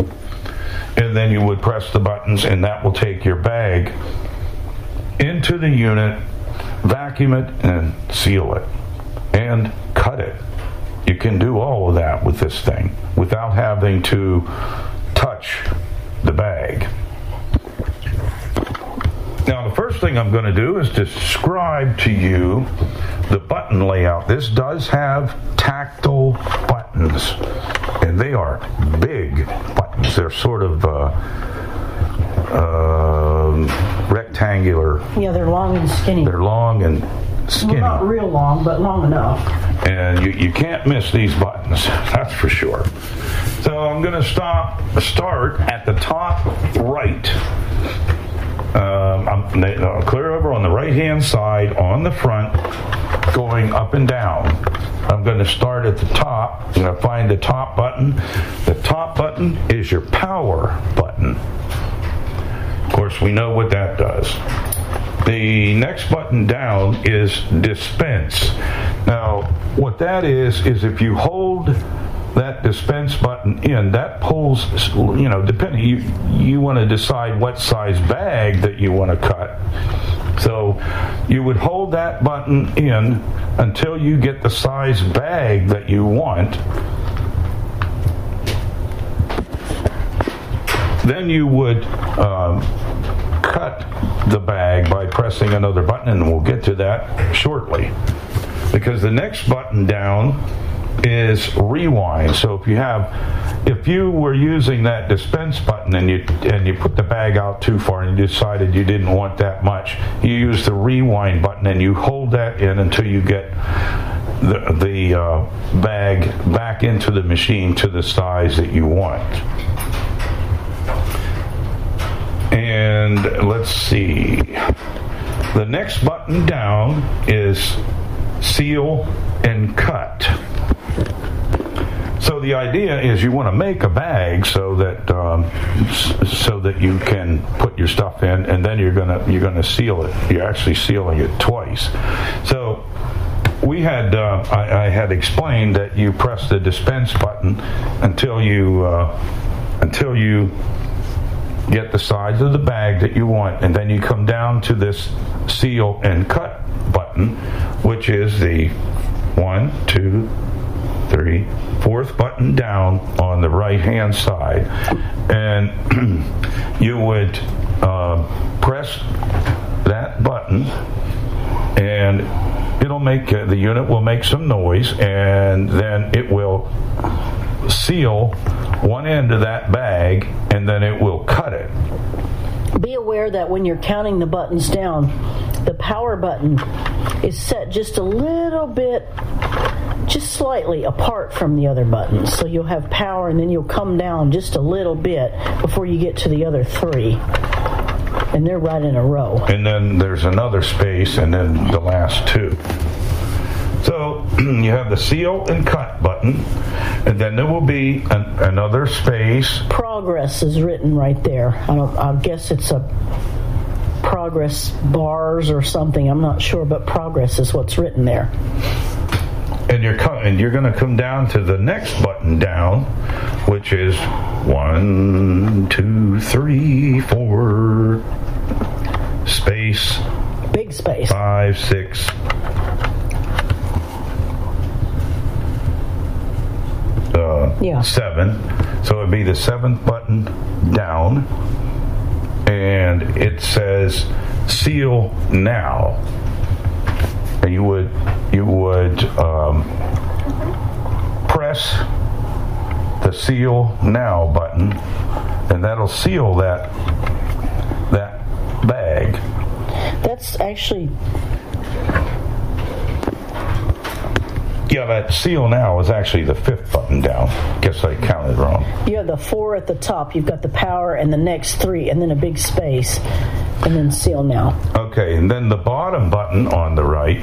and then you would press the buttons and that will take your bag into the unit vacuum it and seal it and cut it you can do all of that with this thing without having to touch the bag. Now, the first thing I'm going to do is describe to you the button layout. This does have tactile buttons, and they are big buttons. They're sort of uh, uh, rectangular. Yeah, they're long and skinny. They're long and skinny. Well, not real long, but long enough. and you, you can't miss these buttons. That's for sure. So I'm going to stop start at the top right. Um, I'm uh, clear over on the right hand side on the front, going up and down. I'm going to start at the top. I'm going to find the top button. The top button is your power button. Of course, we know what that does. The next button down is dispense. Now, what that is, is if you hold that dispense button in, that pulls, you know, depending, you, you want to decide what size bag that you want to cut. So you would hold that button in until you get the size bag that you want. Then you would um, cut the bag by pressing another button, and we'll get to that shortly. Because the next button down is rewind. So if you have, if you were using that dispense button and you and you put the bag out too far and you decided you didn't want that much, you use the rewind button and you hold that in until you get the the uh, bag back into the machine to the size that you want. And let's see. The next button down is seal and cut. So the idea is you want to make a bag so that um, so that you can put your stuff in, and then you're gonna you're gonna seal it. You're actually sealing it twice. So we had uh, I, I had explained that you press the dispense button until you uh, until you get the size of the bag that you want, and then you come down to this seal and cut button, which is the one, two, three, fourth button down on the right hand side. And you would uh, press that button, and it'll make uh, the unit will make some noise, and then it will seal one end of that bag, and then it will cut it. Be aware that when you're counting the buttons down, the power button is set just a little bit, just slightly apart from the other buttons. So you'll have power and then you'll come down just a little bit before you get to the other three. And they're right in a row. and then there's another space, and then the last two. So you have the seal and cut button, and then there will be an, another space. Progress is written right there. I, don't, I guess it's a progress bars or something. I'm not sure, but progress is what's written there. And you're co- and you're going to come down to the next button down, which is one, two, three, four, space, big space, five, six, Yeah. Seven. So it'd be the seventh button down. And it says seal now. And you would you would um, press the seal now button and that'll seal that that bag. That's actually That seal now is actually the fifth button down. Guess I counted wrong. you have the four at the top. You've got the power and the next three, and then a big space, and then seal now. Okay, and then the bottom button on the right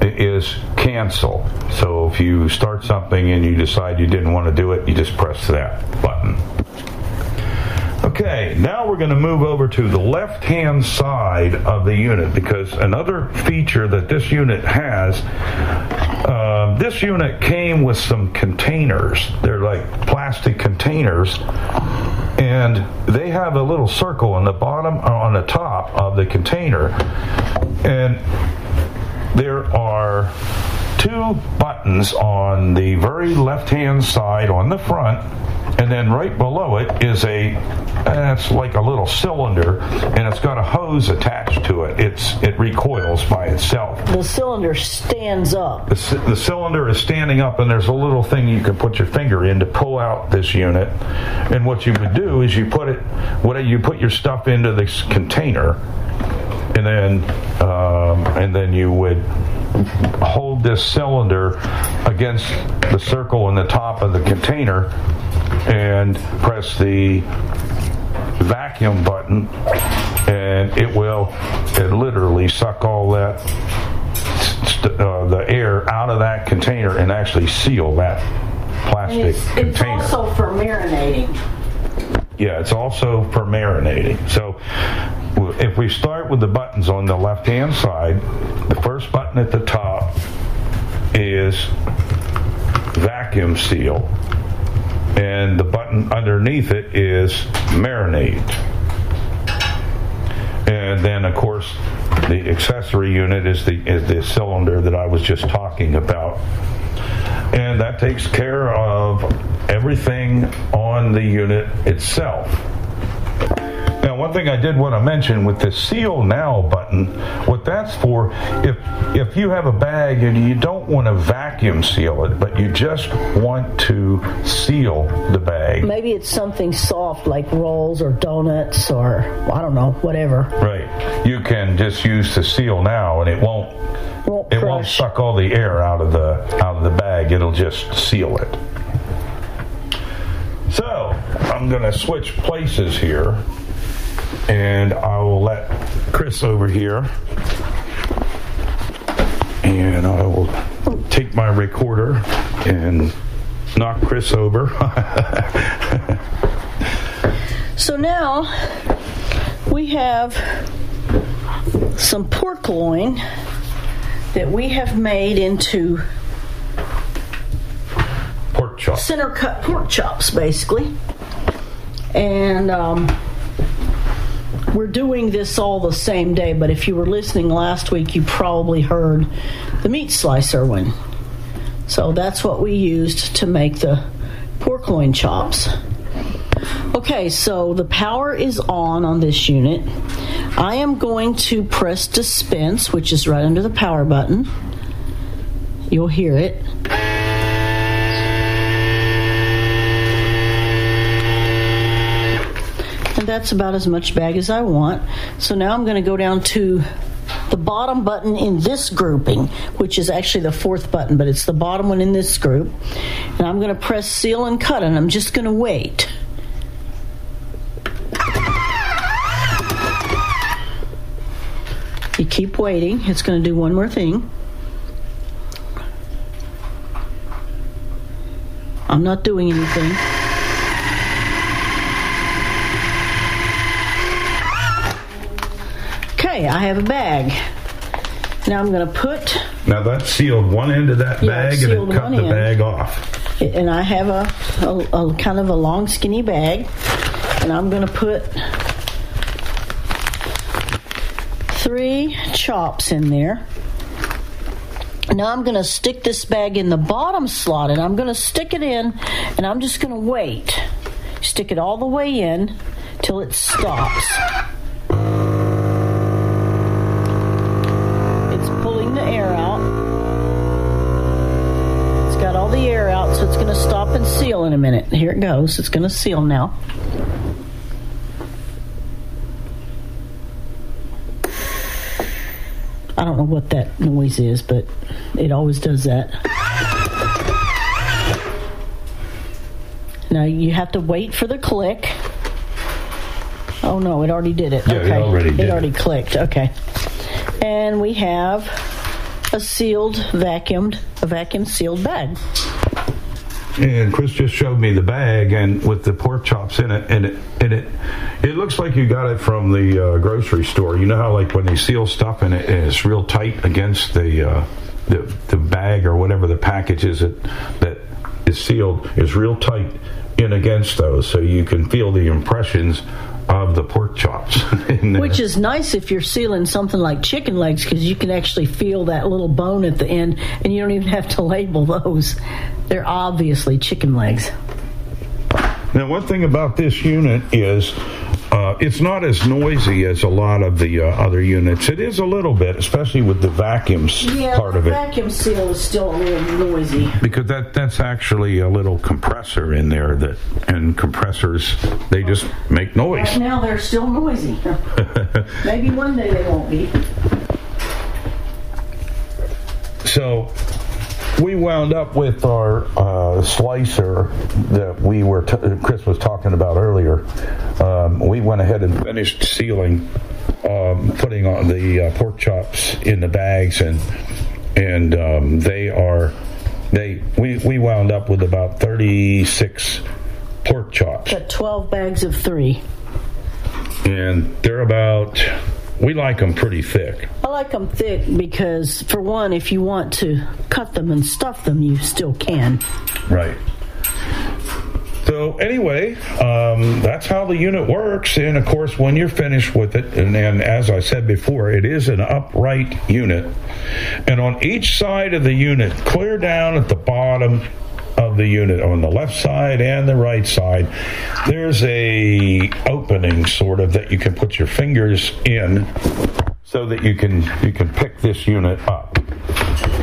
is cancel. So if you start something and you decide you didn't want to do it, you just press that button. Okay, now we're going to move over to the left hand side of the unit because another feature that this unit has uh, this unit came with some containers. They're like plastic containers, and they have a little circle on the bottom, uh, on the top of the container, and there are two buttons on the very left hand side on the front and then right below it is a uh, it's like a little cylinder and it's got a hose attached to it. It's it recoils by itself. The cylinder stands up. the, c- the cylinder is standing up and there's a little thing you can put your finger in to pull out this unit. And what you would do is you put it what you put your stuff into this container and then um, and then you would hold this cylinder against the circle in the top of the container and press the vacuum button and it will it literally suck all that st- uh, the air out of that container and actually seal that plastic it's, it's container also for marinating. yeah, it's also for marinating. So if we start with the buttons on the left hand side, the first button at the top is vacuum seal. And the button underneath it is marinate. And then of course the accessory unit is the is the cylinder that I was just talking about and that takes care of everything on the unit itself. Now, one thing I did want to mention with the seal now button, what that's for, if if you have a bag and you don't want to vacuum seal it, but you just want to seal the bag, Maybe it's something soft like rolls or donuts or I don't know, whatever. right? You can just use the seal now, and it won't Won't it won't suck all the air out of the out of the bag. It'll just seal it. So I'm going to switch places here, and I will let Chris over here, and I will take my recorder and knock Chris over. So now we have some pork loin that we have made into chops. Center cut pork chops, basically. And um, we're doing this all the same day, but if you were listening last week, you probably heard the meat slicer one. So that's what we used to make the pork loin chops. Okay, so the power is on on this unit. I am going to press dispense, which is right under the power button. You'll hear it. And that's about as much bag as I want. So now I'm going to go down to the bottom button in this grouping, which is actually the fourth button, but it's the bottom one in this group. And I'm going to press seal and cut, and I'm just going to wait. You keep waiting. It's going to do one more thing. I'm not doing anything. I have a bag. Now I'm going to put, now that sealed one end of that Yeah, bag, and it cut the end. bag off. and I have a, a, a kind of a long, skinny bag, and I'm going to put three chops in there. Now I'm going to stick this bag in the bottom slot and I'm going to stick it in and I'm just going to wait. Stick it all the way in till it stops. It's pulling the air out. It's got all the air out, so it's going to stop and seal in a minute. Here it goes. It's going to seal now. I don't know what that noise is, but it always does that. Now you have to wait for the click. Oh no, it already did it. Yeah, it okay. already did It it. already clicked. Okay. And we have a sealed, vacuumed, a vacuum sealed bag. And Chris just showed me the bag and with the pork chops in it, and it and it it looks like you got it from the uh, grocery store. You know how like when they seal stuff and it, and it's real tight against the, uh, the the bag or whatever the package is that that is sealed is real tight in against those, so you can feel the impressions of the pork chops. there. Uh, Which is nice if you're sealing something like chicken legs because you can actually feel that little bone at the end and you don't even have to label those. They're obviously chicken legs. Now, one thing about this unit is uh, it's not as noisy as a lot of the uh, other units. It is a little bit, especially with the vacuums Yeah, part of it. vacuum seal is still a little noisy. Because that that's actually a little compressor in there that and compressors they just make noise. Right now they're still noisy. Maybe one day they won't be. So we wound up with our uh, slicer that we were t- Chris was talking about earlier. Um, we went ahead and finished sealing, um, putting on the uh, pork chops in the bags, and and um, they are they we we wound up with about thirty six pork chops. Got 12 bags of three. and they're about we like them pretty thick. I like them thick because, for one, if you want to cut them and stuff them, you still can. right. So anyway um, that's how the unit works. And of course when you're finished with it and, and as i said before it is an upright unit. And on each side of the unit clear down at the bottom of the unit on the left side and the right side there's a opening sort of that you can put your fingers in so that you can you can pick this unit up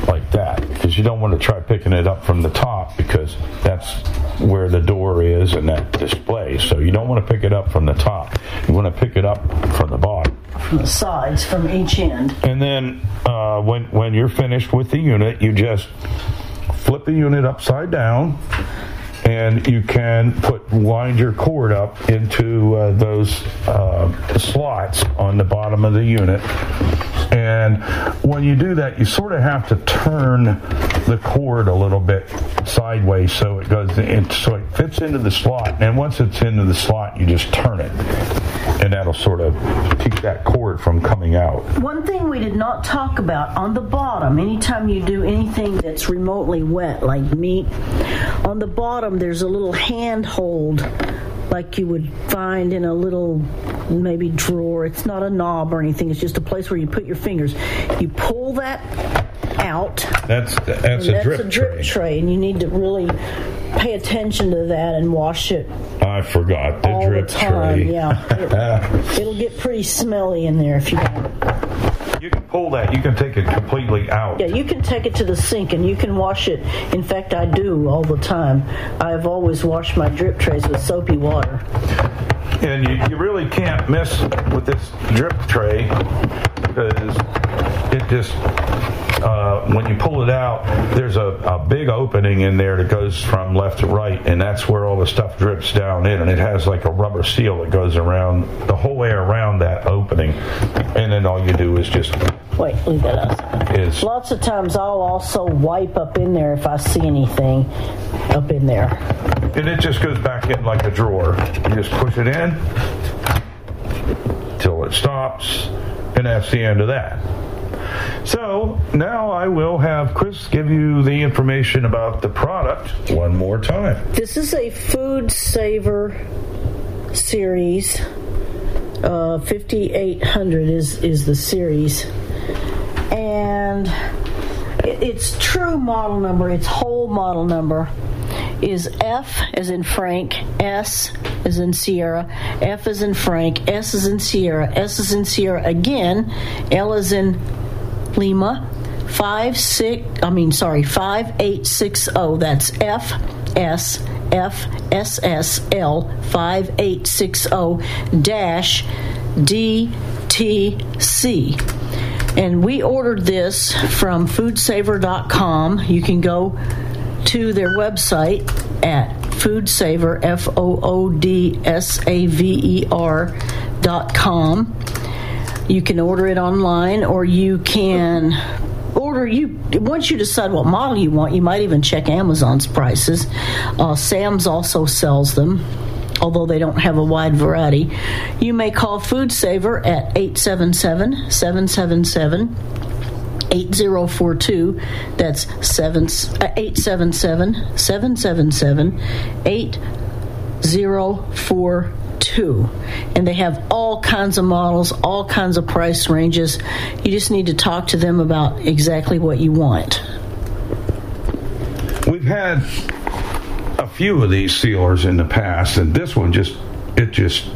like that. Because you don't want to try picking it up from the top because that's where the door is and that display. So you don't want to pick it up from the top. You want to pick it up from the bottom. From the sides, from each end. and then uh, when when you're finished with the unit, you just flip the unit upside down, and you can put wind your cord up into uh, those uh, slots on the bottom of the unit. And when you do that, you sort of have to turn the cord a little bit sideways so it goes in, so it fits into the slot. And once it's into the slot, you just turn it, and that'll sort of keep that cord from coming out. One thing we did not talk about on the bottom, anytime you do anything that's remotely wet, like meat, on the bottom there's a little handhold like you would find in a little maybe drawer. It's not a knob or anything, it's just a place where you put your fingers. You pull that out. That's that's and a drip, drip tray, and you need to really pay attention to that and wash it I forgot the all drip the time. tray. Yeah, it, it'll get pretty smelly in there if you don't. you can pull that. You can take it completely out. Yeah, you can take it to the sink and you can wash it. In fact, I do all the time. I've always washed my drip trays with soapy water. And you, you really can't mess with this drip tray because it just uh, when you pull it out, there's a, a big opening in there that goes from left to right, and that's where all the stuff drips down in, and it has like a rubber seal that goes around the whole way around that opening, and then all you do is just Wait, leave that up. is Lots of times I'll also wipe up in there if I see anything up in there. and it just goes back in like a drawer. You just push it in till it stops, and that's the end of that. So now I will have Chris give you the information about the product one more time. This is a food saver series. Uh, 5800 is is the series, and its true model number, its whole model number, is F as in Frank, S as in Sierra, F as in Frank, S as in Sierra, S as in Sierra again, L as in Lima, five six. I mean, sorry, five eight six zero. That's F S F S S L five eight six zero dash D T C. And we ordered this from foodsaver.com. You can go to their website at foodsaver, F O O D S A V E R dot com. You can order it online or you can order you once you decide what model you want you might even check amazon's prices uh, sam's also sells them although they don't have a wide variety you may call food saver at 877-777 8042 that's 7 uh, 877 777 8042 and they have all kinds of models all kinds of price ranges. You just need to talk to them about exactly what you want. We've had a few of these sealers in the past, and this one just it just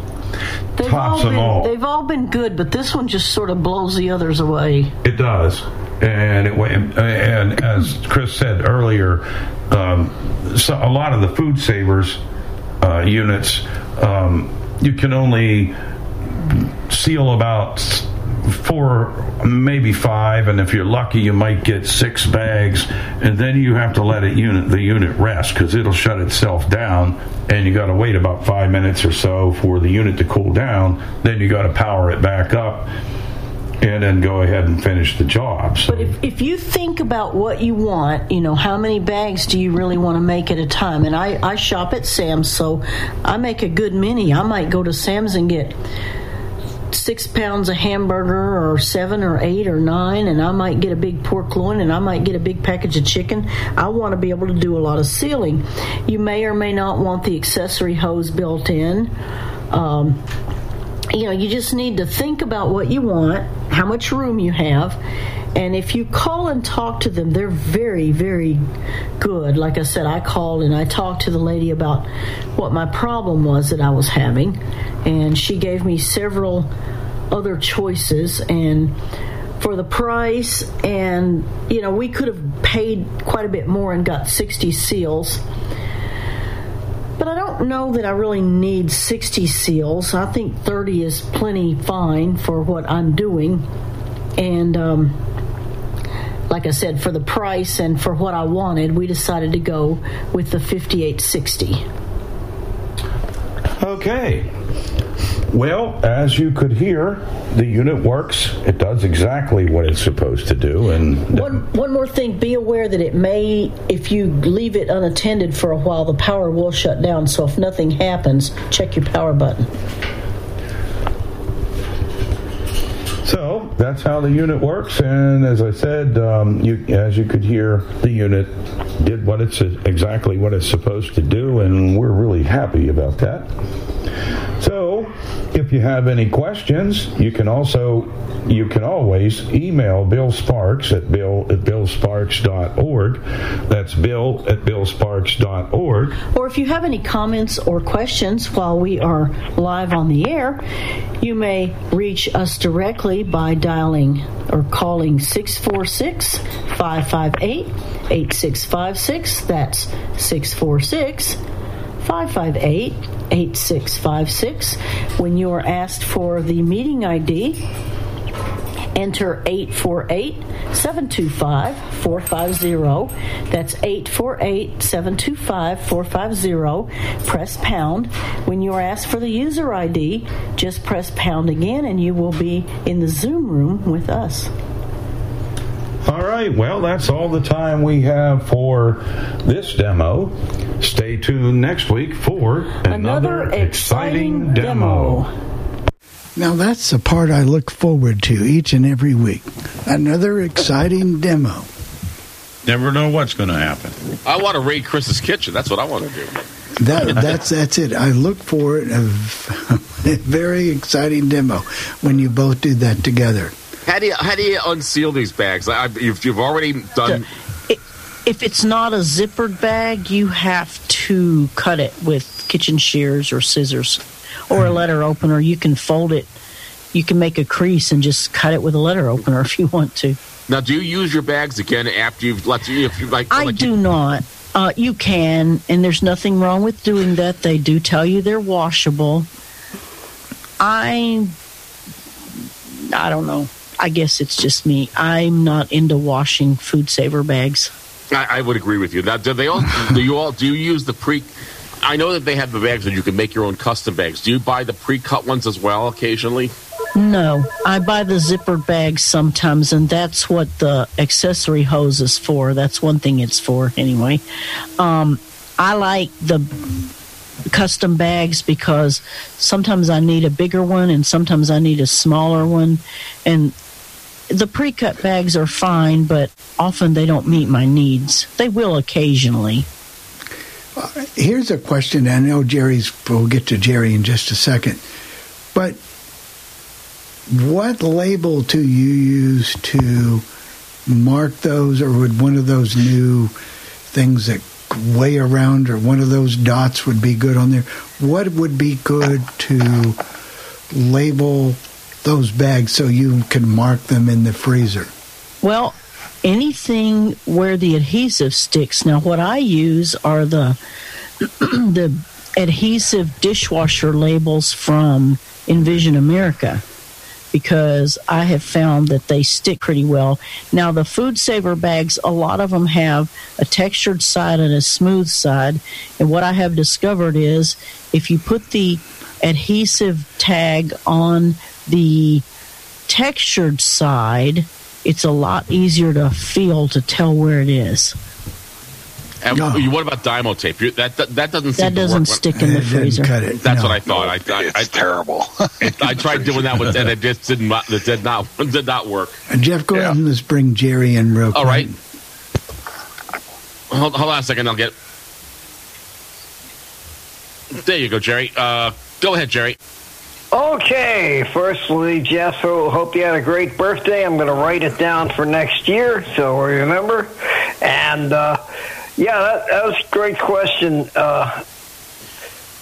they've tops all them been, all. they've all been good but this one just sort of blows the others away It does, and it and as Chris said earlier, um, so a lot of the food savers uh, units um, you can only seal about four, maybe five, and if you're lucky, you might get six bags, and then you have to let it unit the unit rest because it'll shut itself down, and you got to wait about five minutes or so for the unit to cool down. Then you got to power it back up, and then go ahead and finish the job. So If, if you think about what you want, you know, how many bags do you really want to make at a time? And I, I shop at Sam's, so I make a good many. I might go to Sam's and get six pounds of hamburger or seven or eight or nine, and I might get a big pork loin and I might get a big package of chicken. I want to be able to do a lot of sealing. You may or may not want the accessory hose built in. Um, you know, you just need to think about what you want, how much room you have, and if you call and talk to them, they're very, very good. Like I said, I called and I talked to the lady about what my problem was that I was having, and she gave me several other choices and for the price and you know we could have paid quite a bit more and got 60 seals but I don't know that I really need 60 seals. I think 30 is plenty fine for what I'm doing. And um, like I said, for the price and for what I wanted, we decided to go with the 5860. Okay. Well, as you could hear, the unit works. It does exactly what it's supposed to do, and One, one more thing be aware that it may, if you leave it unattended for a while, the power will shut down. So if nothing happens, check your power button. So that's how the unit works. And as I said, um, you, as you could hear, the unit did what it's exactly what it's supposed to do, and we're really happy about that. So, if you have any questions, you can also you can always email Bill Sparks at bill at billsparks.org. That's bill at billsparks.org. Or if you have any comments or questions while we are live on the air, you may reach us directly by dialing or calling 646 558 8656. That's 646 558 8656. When you are asked for the meeting ID, enter 848 725 450. That's 848 725 450. Press pound. When you are asked for the user ID, just press pound again and you will be in the Zoom room with us. All right, well, that's all the time we have for this demo. Stay tuned next week for another, exciting, demo. Now that's the part I look forward to each and every week. Another exciting demo. Never know what's going to happen. I want to raid Chris's kitchen. That's what I want to do. That that's that's it. I look for it. A very exciting demo when you both do that together. How do you how do you unseal these bags? I, you've, you've already done. If it's not a zippered bag, you have to cut it with kitchen shears or scissors or a letter opener. You can fold it. You can make a crease and just cut it with a letter opener if you want to. Now, do you use your bags again after you've let you? If you like, I like do not. Uh, you can, and there's nothing wrong with doing that. They do tell you they're washable. I, I don't know. I guess it's just me. I'm not into washing food saver bags. I, I would agree with you. Now, do they all? do you all? Do you use the pre? I know that they have the bags that you can make your own custom bags. Do you buy the pre-cut ones as well occasionally? No, I buy the zipper bags sometimes, and that's what the accessory hose is for. That's one thing it's for, anyway. Um, I like the custom bags because sometimes I need a bigger one, and sometimes I need a smaller one. And the pre cut bags are fine, but often they don't meet my needs. They will occasionally. Uh, here's a question. I know Jerry's. We'll get to Jerry in just a second, but what label do you use to mark those, or would one of those new things that weigh around, or one of those dots would be good on there? What would be good to label those bags so you can mark them in the freezer? Well, anything where the adhesive sticks. Now, what I use are the the adhesive dishwasher labels from Envision America because I have found that they stick pretty well. Now, the food saver bags, a lot of them have a textured side and a smooth side. And what I have discovered is if you put the adhesive tag on the textured side, it's a lot easier to feel to tell where it is. And what about Dymo tape? You- That that, that doesn't seem That to doesn't work. stick in the freezer. That's what I thought. I, I, it's terrible. I tried doing that with, and it just did not. It did not. Did not work. Uh, Jeff, go ahead and let's bring Jerry in real quick. All right. Hold, hold on a second. I'll get. There you go, Jerry. Uh, go ahead, Jerry. Okay, firstly, Jeff, ho- hope you had a great birthday. I'm going to write it down for next year, so we remember. And uh, yeah, that, that was a great question uh,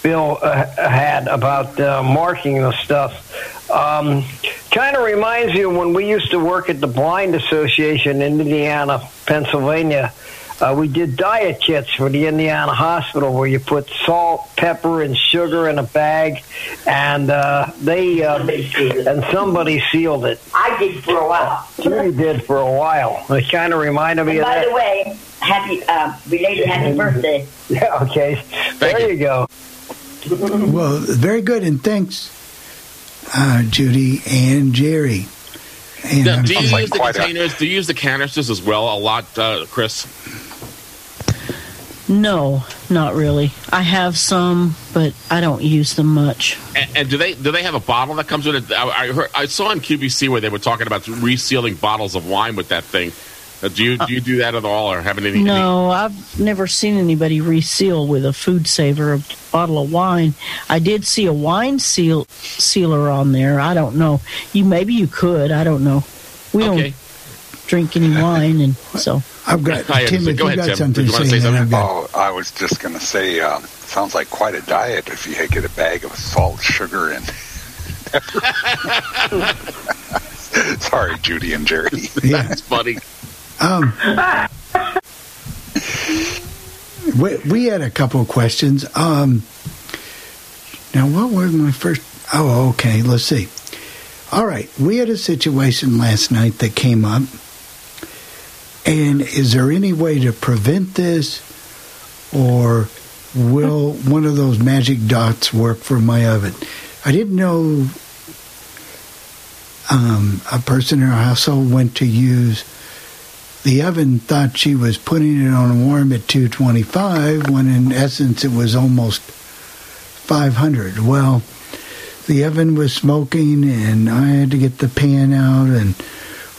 Bill uh, had about uh, marking the stuff. Um, kind of reminds you when we used to work at the Blind Association in Indiana, Pennsylvania. Uh, we did diet kits for the Indiana Hospital where you put salt, pepper, and sugar in a bag, and uh, they uh, and somebody sealed it. I did for a while. Judy did for a while. It kind of reminded me And of by that. the way, happy uh, belated happy birthday. Yeah, okay. there you go. Well, very good, and thanks, uh, Judy and Jerry. And Now, I'm- do you use the containers? Do you use the canisters as well a lot, uh, Chris? No, not really. I have some, but I don't use them much. And, and do they do they have a bottle that comes with it? I, I, heard, I saw on QVC where they were talking about resealing bottles of wine with that thing. Uh, do you do you do that at all, or have any? any No, I've never seen anybody reseal with a food saver a bottle of wine. I did see a wine seal sealer on there. I don't know. You maybe you could. I don't know. We Okay. don't drink any wine, and so I've got Hi, Tim. If Go you ahead, got Tim. something to you wanna say, say something? I've got. Oh, I was just going to say, um, sounds like quite a diet if you get a bag of salt, sugar, and Sorry, Judy and Jerry. Yeah. That's funny. Um, we, we had a couple of questions. Um, now, what were my first? Oh, okay. Let's see. All right, we had a situation last night that came up, and is there any way to prevent this, or will one of those magic dots work for my oven? I didn't know um, a person in our household went to use the oven thought she was putting it on warm at 225 when in essence it was almost 500 well the oven was smoking and i had to get the pan out and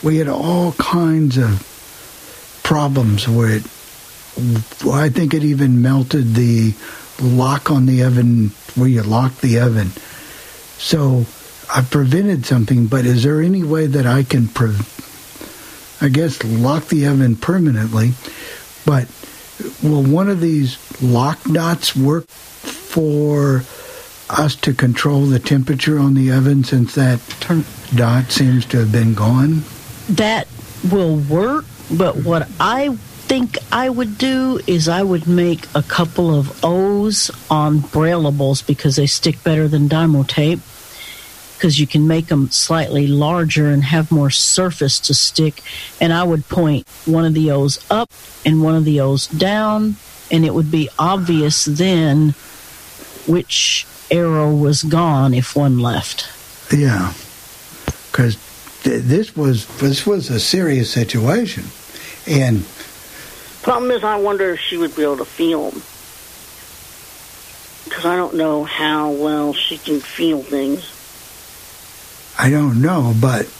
we had all kinds of problems where it i think it even melted the lock on the oven where you lock the oven so I prevented something, but is there any way that I can, pre- I guess, lock the oven permanently? But will one of these lock dots work for us to control the temperature on the oven since that dot seems to have been gone? That will work, but what I think I would do is I would make a couple of O's on brailables because they stick better than Dymo tape. Because you can make them slightly larger and have more surface to stick. And I would point one of the O's up and one of the O's down, and it would be obvious then which arrow was gone if one left. Yeah, because th- this was this was a serious situation, and Problem is, I wonder if she would be able to film. Because I don't know how well she can feel things. I don't know, but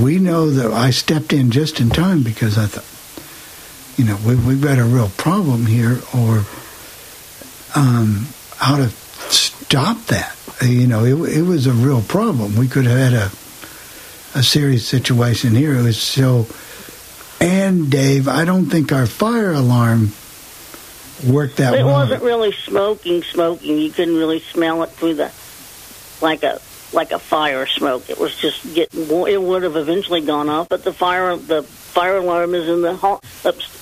we know that I stepped in just in time because I thought, you know, we, we've got a real problem here, or um, how to stop that. You know, it, it was a real problem. We could have had a a serious situation here. It was so. And Dave, I don't think our fire alarm worked that it well. wasn't really smoking, smoking. You couldn't really smell it through the, like a like a fire smoke. It was just getting. It would have eventually gone off, but the fire the fire alarm is in the hall,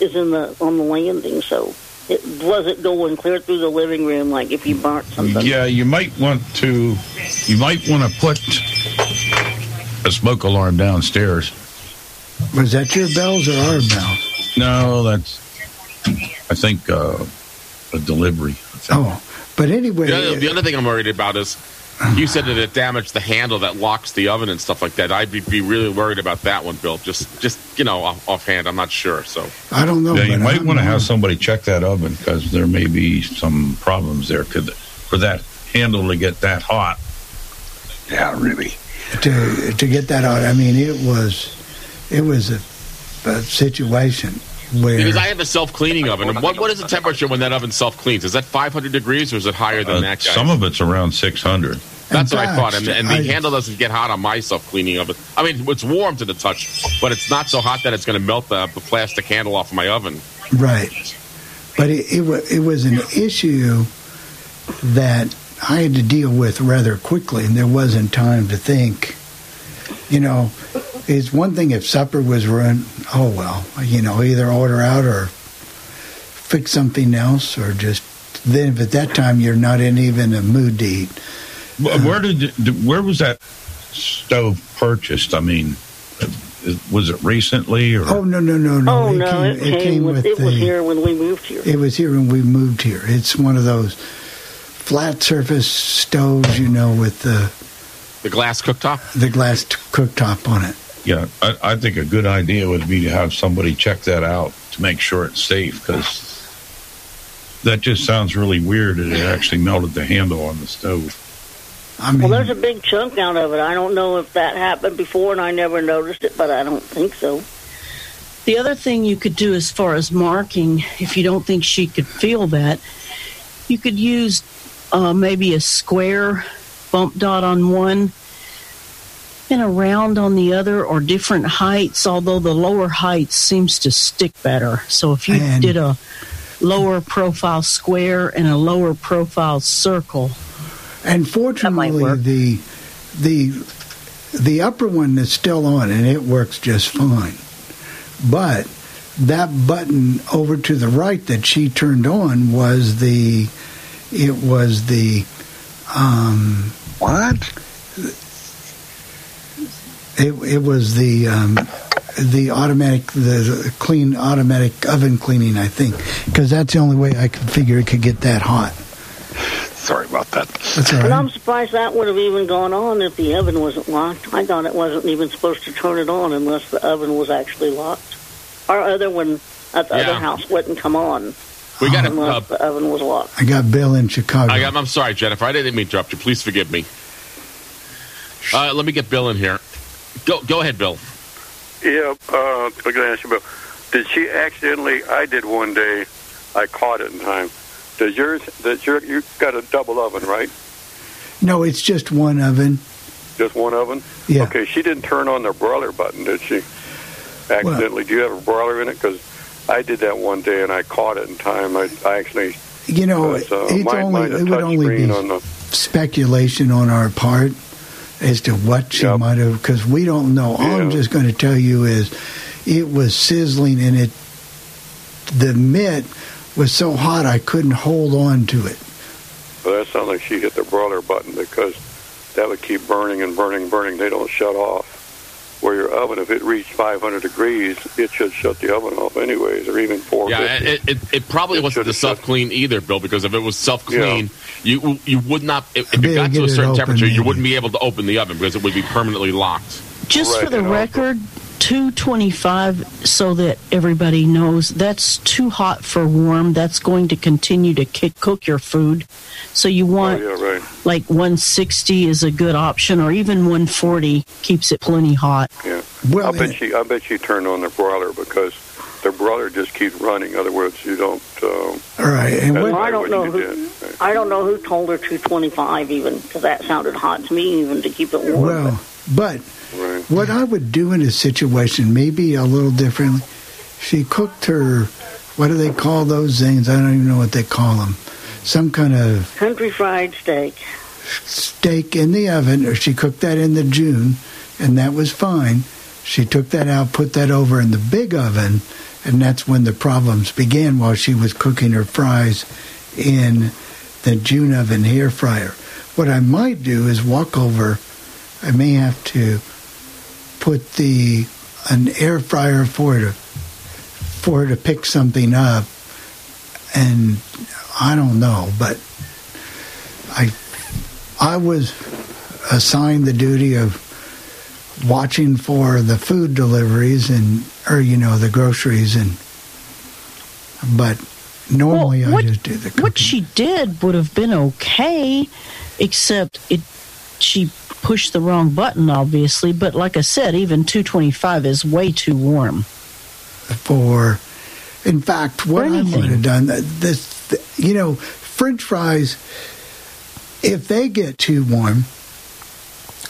is in the on the landing, so it wasn't going clear through the living room like if you burnt something. Yeah, you might want to. You might want to put a smoke alarm downstairs. Was that your bells or our bells? No, that's. I think uh, a delivery. Oh, but anyway, The other, the other thing I'm worried about is you said that it damaged the handle that locks the oven and stuff like that. I'd be, be really worried about that one, Bill. Just, just you know, off, offhand, I'm not sure. So I don't know. Yeah, you might want to have somebody check that oven because there may be some problems there. Could for that handle to get that hot? Yeah, really. to to get that out. I mean, it was it was a, a situation where because I have a self cleaning oven, and what what is the temperature when that oven self cleans? Is that 500 degrees or is it higher than Uh, that? Guys? some of it's around six hundred. That's In what I thought, and, and the I- handle doesn't get hot on my self cleaning oven. I mean, it's warm to the touch, but it's not so hot that it's going to melt the, the plastic handle off of my oven. right, but it it, it was an issue that I had to deal with rather quickly, and there wasn't time to think. You know, it's one thing if supper was ruined. Oh well, you know, either order out or fix something else, or just then. If at that time you're not in even a mood to eat. Where did where was that stove purchased? I mean, uh, was it recently or? Oh no no no no! Oh no, it came, with, it was here when we moved here. It was here when we moved here. It's one of those flat surface stoves, you know, with the The glass cooktop. the glass t- cooktop on it. Yeah, I, I think a good idea would be to have somebody check that out to make sure it's safe because that just sounds really weird that it actually melted the handle on the stove. I well, there's a big chunk out of it. I don't know if that happened before, and I never noticed it, but I don't think so. The other thing you could do as far as marking, if you don't think she could feel that, you could use uh, maybe a square bump dot on one and around on the other or different heights, although the lower height seems to stick better. So if you And- did a lower profile square and a lower profile circle, And fortunately, the the the upper one is still on, and it works just fine. But that button over to the right that she turned on was the it was the um, what it, it was the um, the automatic the clean automatic oven cleaning I think because that's the only way I could figure it could get that hot. Sorry about that. That's all And. I'm surprised that would have even gone on if the oven wasn't locked. I thought it wasn't even supposed to turn it on unless the oven was actually locked. Our other one at the Yeah. other house wouldn't come on We got unless a. Uh, the oven was locked. I got Bill in Chicago. I got, I'm sorry, Jennifer. I didn't mean to interrupt you. Please forgive me. Uh, let me get Bill in here. Go, go ahead, Bill. Yeah, uh, I'm going to ask you about. Did she accidentally? I did one day. I caught it in time. Does yours? Does your you got a double oven, right? No, it's just one oven. Just one oven? Yeah. Okay, she didn't turn on the broiler button, did she? Accidentally. Do you have a broiler in it? Because I did that one day and I caught it in time. I, I actually. You know, uh, it's mine- only mine's a it would only be on the- speculation on our part as to what she might have because we don't know. All I'm just going to tell you is it was sizzling and it the mitt was so hot I couldn't hold on to it. Well, that sounds like she hit the broiler button because that would keep burning and burning, burning. They don't shut off. Where your oven, if it reached 500 degrees, it should shut the oven off anyways, or even 450. Yeah, it, it, it probably wasn't the self clean either, Bill. Because if it was self clean, you you would not. If, if it got to to a get it certain open, temperature, you wouldn't be able to open the oven because it would be permanently locked. Just for the record, 225, so that everybody knows that's too hot for warm. That's going to continue to kick, cook your food. So you want Oh, yeah, right. like 160 is a good option, or even 140 keeps it plenty hot. Yeah. Well, I bet she. I bet she turned on the broiler because the broiler just keeps running. In other words, you don't. Um, All right, and that's what- I don't know who. did. I don't know who told her 225 even because that sounded hot to me even to keep it warm. Well, but what I would do in a situation, maybe a little differently, she cooked her, what do they call those things? I don't even know what they call them. Some kind of Country fried steak. steak in the oven, or she cooked that in the June, and that was fine. She took that out, put that over in the big oven, and that's when the problems began while she was cooking her fries in the June oven air fryer. What I might do is walk over. I may have to put the an air fryer for her to for to pick something up, and I don't know, but I I was assigned the duty of watching for the food deliveries and or you know the groceries and but normally I just do the What she did would have been okay, except it she pushed the wrong button, obviously. But like I said, even 225 is way too warm. for in fact what I might have done uh, this you know french fries if they get too warm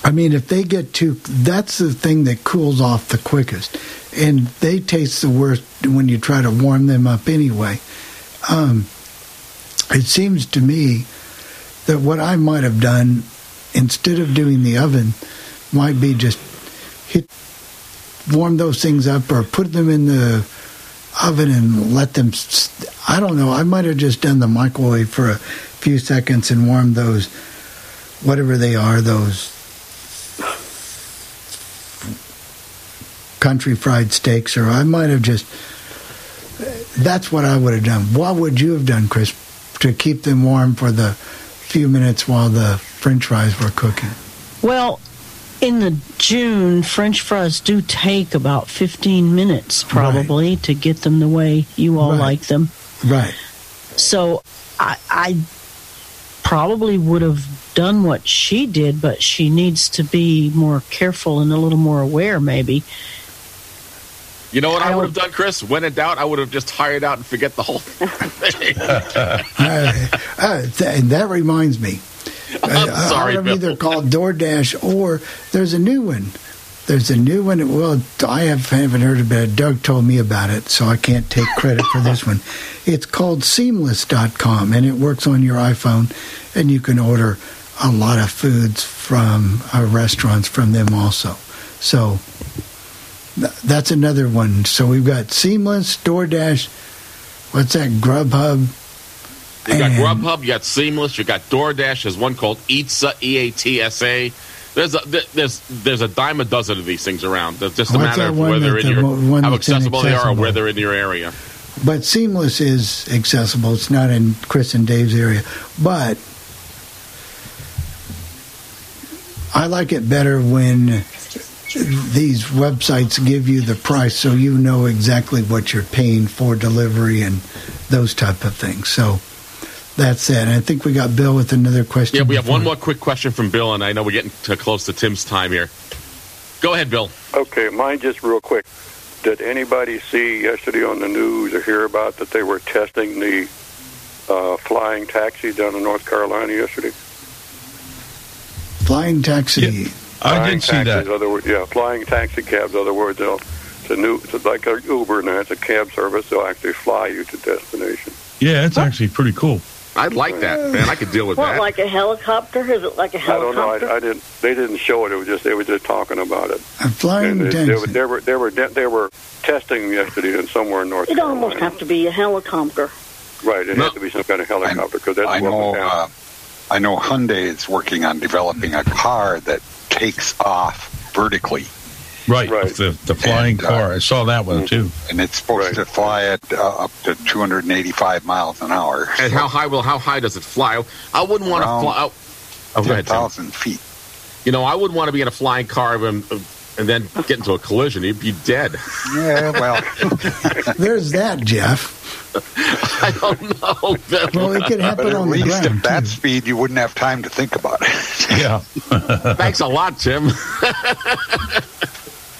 I mean if they get too that's the thing that cools off the quickest and they taste the worst when you try to warm them up anyway um it seems to me that what I might have done instead of doing the oven might be just hit warm those things up or put them in the oven and let them I don't know I might have just done the microwave for a few seconds and warmed those whatever they are those country fried steaks or I might have just that's what I would have done. What would you have done Chris to keep them warm for the few minutes while the french fries were cooking Well, in the June, French fries do take about 15 minutes probably to get them the way you all Right. like them. right So I, I probably would have done what she did, but she needs to be more careful and a little more aware, maybe. You know what I, would have done, Chris? When in doubt, I would have just hired out and forget the whole thing. uh, uh, th- that reminds me. I'm I- sorry, I Bill. either called DoorDash or there's a new one. There's a new one. Well, I have, haven't heard about it. Doug told me about it, so I can't take credit for this one. It's called Seamless.com, and it works on your iPhone, and you can order a lot of foods from uh, restaurants from them also. So that's another one. So we've got Seamless, DoorDash, what's that, Grubhub, You got Grubhub, you got Seamless, you got DoorDash. There's one called Eatsa, E A T S A. There's a there's there's a dime a dozen of these things around. It's just a What's matter of whether in your one how accessible they are or inaccessible? in your area. But Seamless is accessible. It's not in Chris and Dave's area. But I like it better when these websites give you the price so you know exactly what you're paying for delivery and those type of things. So that's it. And I think we got Bill with another question. Yeah, we have one more quick question from Bill, and I know we're getting to close to Tim's time here. Go ahead, Bill. Okay, mine just real quick. Did anybody see yesterday on the news or hear about that they were testing the uh, flying taxi down in North Carolina yesterday? Flying taxi. I flying did see taxis, that. Other, word- yeah, flying taxi cabs. Other words, they'll, it's a new, it's like a Uber now. It's a cab service. They'll actually fly you to destination. Yeah, it's actually pretty cool. I'd like that, man. I could deal with What, that. like a helicopter? Is it like a I don't know. I, I didn't. They didn't show it. It was just they were just talking about it. A flying And they, they, were- taxi. they were they were they were testing yesterday in somewhere in North It'd Carolina. almost have to be a helicopter. Right. It has to be some kind of helicopter because that's I what know. went. Uh, I know Hyundai is working on developing a car that takes off vertically, Right, the the flying And, uh, car. I saw that one too. and it's supposed to fly at uh, up to 285 miles an hour. And how high? Well, how high does it fly? I wouldn't want to fly. Oh, oh, go ahead, Tim. 10,000 feet. You know, I wouldn't want to be in a flying car and, and then get into a collision. he'd be dead. Yeah, well, There's that, Jeff. I don't know. Well, it could happen but at on the least ground, at that speed, you wouldn't have time to think about it. Yeah. Thanks a lot, Tim.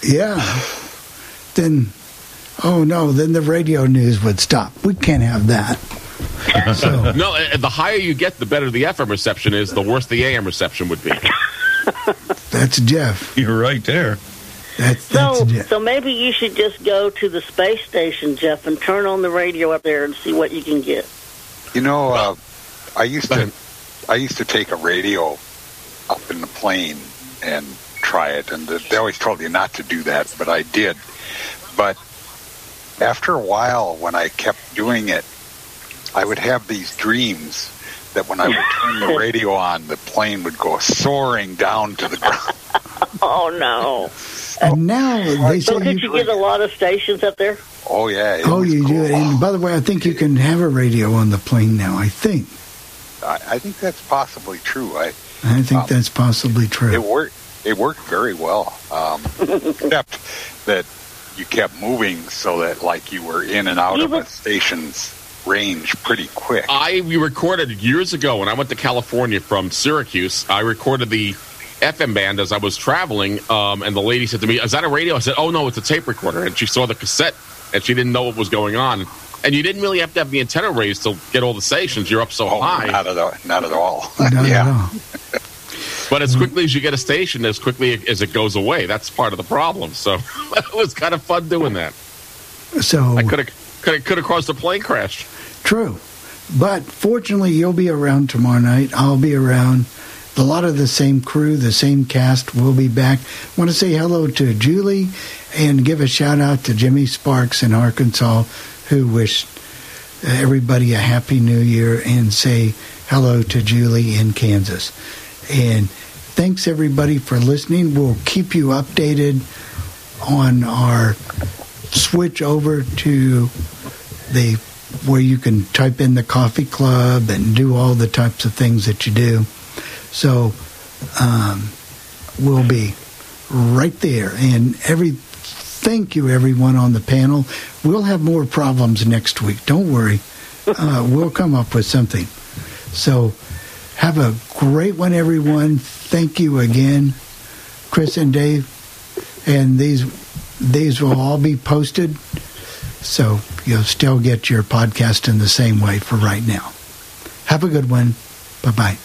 Yeah. Then, oh no, then the radio news would stop. We can't have that. So, no, uh, the higher you get, the better the FM reception is. The worse the AM reception would be. That's Jeff. You're right there. That's, that's So, Jeff. so maybe you should just go to the space station, Jeff, and turn on the radio up there and see what you can get. You know, uh, I used to I used to take a radio up in the plane and try it, and they always told you not to do that, but I did. But after a while, when I kept doing it, I would have these dreams that when I would turn the radio on, the plane would go soaring down to the ground. Oh no! And now they So say could you, you get a lot of stations up there? Oh yeah, oh, was you do. And by the way, I think you can have a radio on the plane now. I think. I, I think that's possibly true. I I think Um, that's possibly true. It worked. It worked very well, um, except that you kept moving so that like you were in and out of a station's range pretty quick. I we recorded years ago when I went to California from Syracuse. I recorded the FM band as I was traveling, um, and the lady said to me, "Is that a radio?" I said, "Oh no, it's a tape recorder." And she saw the cassette, and she didn't know what was going on. And you didn't really have to have the antenna raised to get all the stations. You're up so high. Oh, Not at all. Not at all. Not yeah. at all. But as quickly as you get a station, as quickly as it goes away, that's part of the problem. So it was kind of fun doing that. So I could have could could have caused a plane crash. True. But fortunately, you'll be around tomorrow night. I'll be around. A lot of the same crew, the same cast will be back. want to say hello to Julie and give a shout out to Jimmy Sparks in Arkansas, who wished everybody a happy new year and say hello to Julie in Kansas. And thanks everybody for listening. We'll keep you updated on our switch over to the where you can type in the coffee club and do all the types of things that you do. So um, we'll be right there. And every thank you everyone on the panel. We'll have more problems next week. Don't worry. Uh, we'll come up with something. So have a great one, everyone. Thank you again, Chris and Dave. And these these will all be posted. So you'll still get your podcast in the same way for right now. Have a good one. Bye bye.